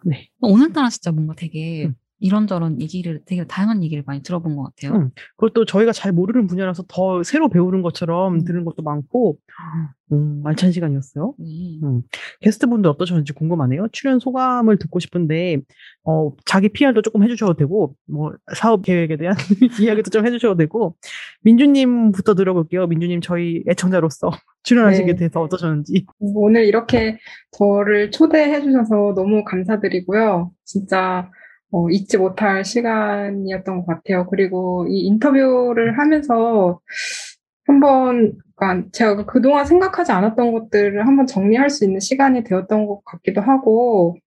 네. 오늘따라 진짜 뭔가 되게 음. 이런저런 얘기를 되게 다양한 얘기를 많이 들어본 것 같아요. 음. 그것도 저희가 잘 모르는 분야라서 더 새로 배우는 것처럼 음. 들은 것도 많고 음, 알찬 시간이었어요. 네. 음. 게스트분들 어떠셨는지 궁금하네요. 출연 소감을 듣고 싶은데 어, 자기 PR도 조금 해주셔도 되고 뭐 사업 계획에 대한 <laughs> 이야기도 좀 해주셔도 되고 민주님부터 들어볼게요. 민주님 저희 애청자로서 <laughs> 출연하시게 네. 돼서 어떠셨는지. 오늘 이렇게 저를 초대해 주셔서 너무 감사드리고요. 진짜 어, 잊지 못할 시간이었던 것 같아요. 그리고 이 인터뷰를 하면서 한번, 그러니까 제가 그동안 생각하지 않았던 것들을 한번 정리할 수 있는 시간이 되었던 것 같기도 하고,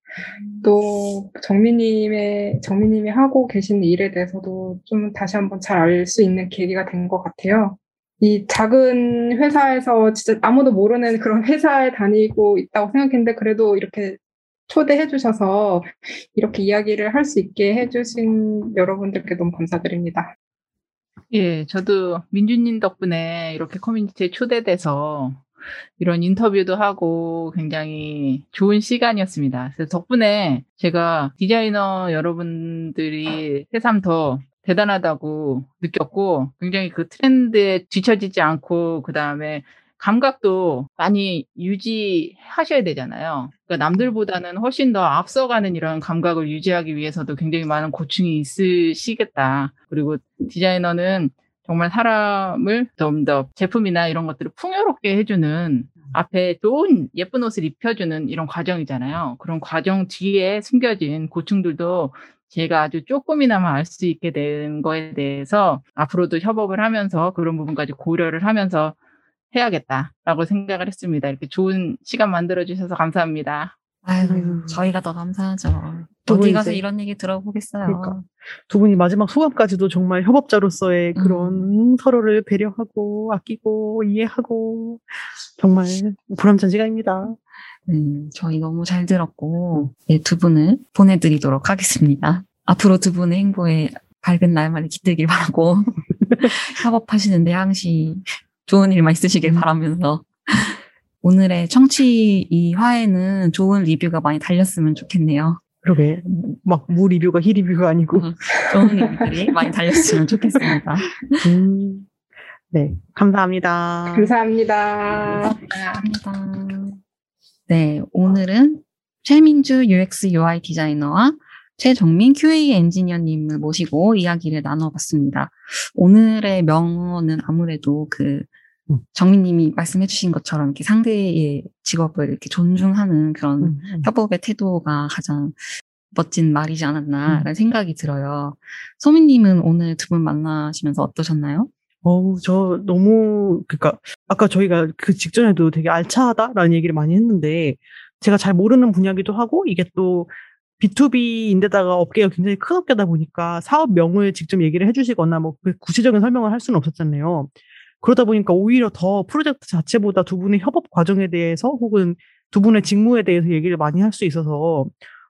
또 정민님의, 정민님이 하고 계신 일에 대해서도 좀 다시 한번 잘 알 수 있는 계기가 된 것 같아요. 이 작은 회사에서 진짜 아무도 모르는 그런 <laughs> 회사에 다니고 있다고 생각했는데 그래도 이렇게 초대해 주셔서 이렇게 이야기를 할 수 있게 해주신 여러분들께 너무 감사드립니다. 예, 저도 민주님 덕분에 이렇게 커뮤니티에 초대돼서 이런 인터뷰도 하고 굉장히 좋은 시간이었습니다. 그래서 덕분에 제가 디자이너 여러분들이 새삼 더 대단하다고 느꼈고 굉장히 그 트렌드에 뒤처지지 않고 그 다음에 감각도 많이 유지하셔야 되잖아요. 그러니까 남들보다는 훨씬 더 앞서가는 이런 감각을 유지하기 위해서도 굉장히 많은 고충이 있으시겠다. 그리고 디자이너는 정말 사람을 좀 더 제품이나 이런 것들을 풍요롭게 해주는 앞에 좋은 예쁜 옷을 입혀주는 이런 과정이잖아요. 그런 과정 뒤에 숨겨진 고충들도 제가 아주 조금이나마 알 수 있게 된 거에 대해서 앞으로도 협업을 하면서 그런 부분까지 고려를 하면서 해야겠다라고 생각을 했습니다. 이렇게 좋은 시간 만들어주셔서 감사합니다. 아유, 음. 저희가 더 감사하죠. 두 어디 가서 이제- 이런 얘기 들어보겠어요. 그러니까. 두 분이 마지막 소감까지도 정말 협업자로서의 그런 서로를 배려하고 아끼고 이해하고 정말 보람찬 시간입니다. 음, 저희 너무 잘 들었고, 네, 두 분을 보내드리도록 하겠습니다. 앞으로 두 분의 행보에 밝은 날만 이 깃들길 바라고, <laughs> 협업하시는데 항시 좋은 일만 있으시길 바라면서, 오늘의 청취 이 화에는 좋은 리뷰가 많이 달렸으면 좋겠네요. 그러게 막 무 리뷰가 희 리뷰가 아니고 음. 좋은 리뷰들이 <laughs> 많이 달렸으면 좋겠습니다. 음. 네 감사합니다. 감사합니다. 감사합니다. 네, 오늘은 최민주 UX UI 디자이너와 최정민 QA 엔지니어님을 모시고 이야기를 나눠봤습니다. 오늘의 명언은 아무래도 그 음. 정민님이 말씀해주신 것처럼 이렇게 상대의 직업을 이렇게 존중하는 그런 음, 음. 협업의 태도가 가장 멋진 말이지 않았나라는 음. 생각이 들어요. 소민님은 오늘 두 분 만나시면서 어떠셨나요? 어우, 저 너무, 그니까, 아까 저희가 그 직전에도 되게 알차하다라는 얘기를 많이 했는데, 제가 잘 모르는 분야기도 하고, 이게 또 B2B인데다가 업계가 굉장히 큰 업계다 보니까 사업명을 직접 얘기를 해주시거나 뭐 그 구체적인 설명을 할 수는 없었잖아요. 그러다 보니까 오히려 더 프로젝트 자체보다 두 분의 협업 과정에 대해서 혹은 두 분의 직무에 대해서 얘기를 많이 할 수 있어서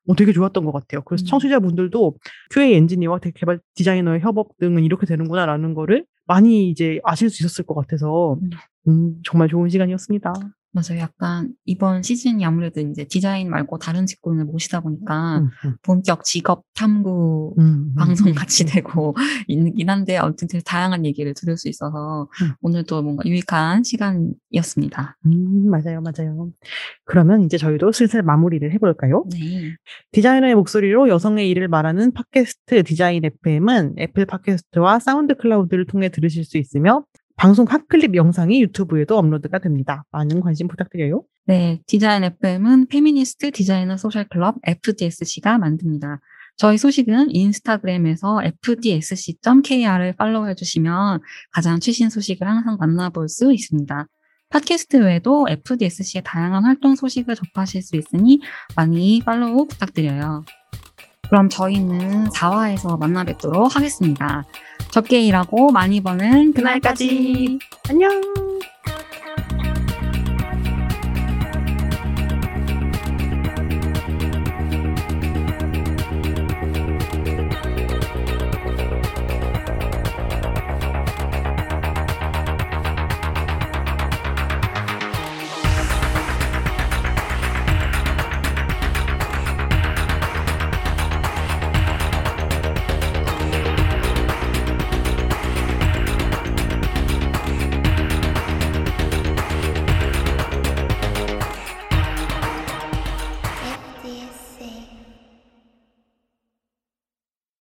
어, 되게 좋았던 것 같아요. 그래서 음. 청취자분들도 QA 엔지니어와 개발 디자이너의 협업 등은 이렇게 되는구나라는 거를 많이 이제 아실 수 있었을 것 같아서 음. 음, 정말 좋은 시간이었습니다. 맞아요. 약간 이번 시즌이 아무래도 이제 디자인 말고 다른 직군을 모시다 보니까 음, 음, 본격 직업 탐구 음, 방송 음. 같이 되고 <laughs> 있긴 한데 아무튼 되게 다양한 얘기를 들을 수 있어서 음. 오늘도 뭔가 유익한 시간이었습니다. 음, 맞아요, 맞아요. 그러면 이제 저희도 슬슬 마무리를 해볼까요? 네. 디자이너의 목소리로 여성의 일을 말하는 팟캐스트 디자인 FM은 애플 팟캐스트와 사운드 클라우드를 통해 들으실 수 있으며 방송 hot clip 영상이 유튜브에도 업로드가 됩니다. 많은 관심 부탁드려요. 네, 디자인 FM은 페미니스트 디자이너 소셜 클럽 FDSC가 만듭니다. 저희 소식은 인스타그램에서 fdsc.kr을 팔로우해 주시면 가장 최신 소식을 항상 만나볼 수 있습니다. 팟캐스트 외에도 FDSC의 다양한 활동 소식을 접하실 수 있으니 많이 팔로우 부탁드려요. 그럼 저희는 4화에서 만나 뵙도록 하겠습니다. 적게 일하고 많이 버는 그날까지. 안녕!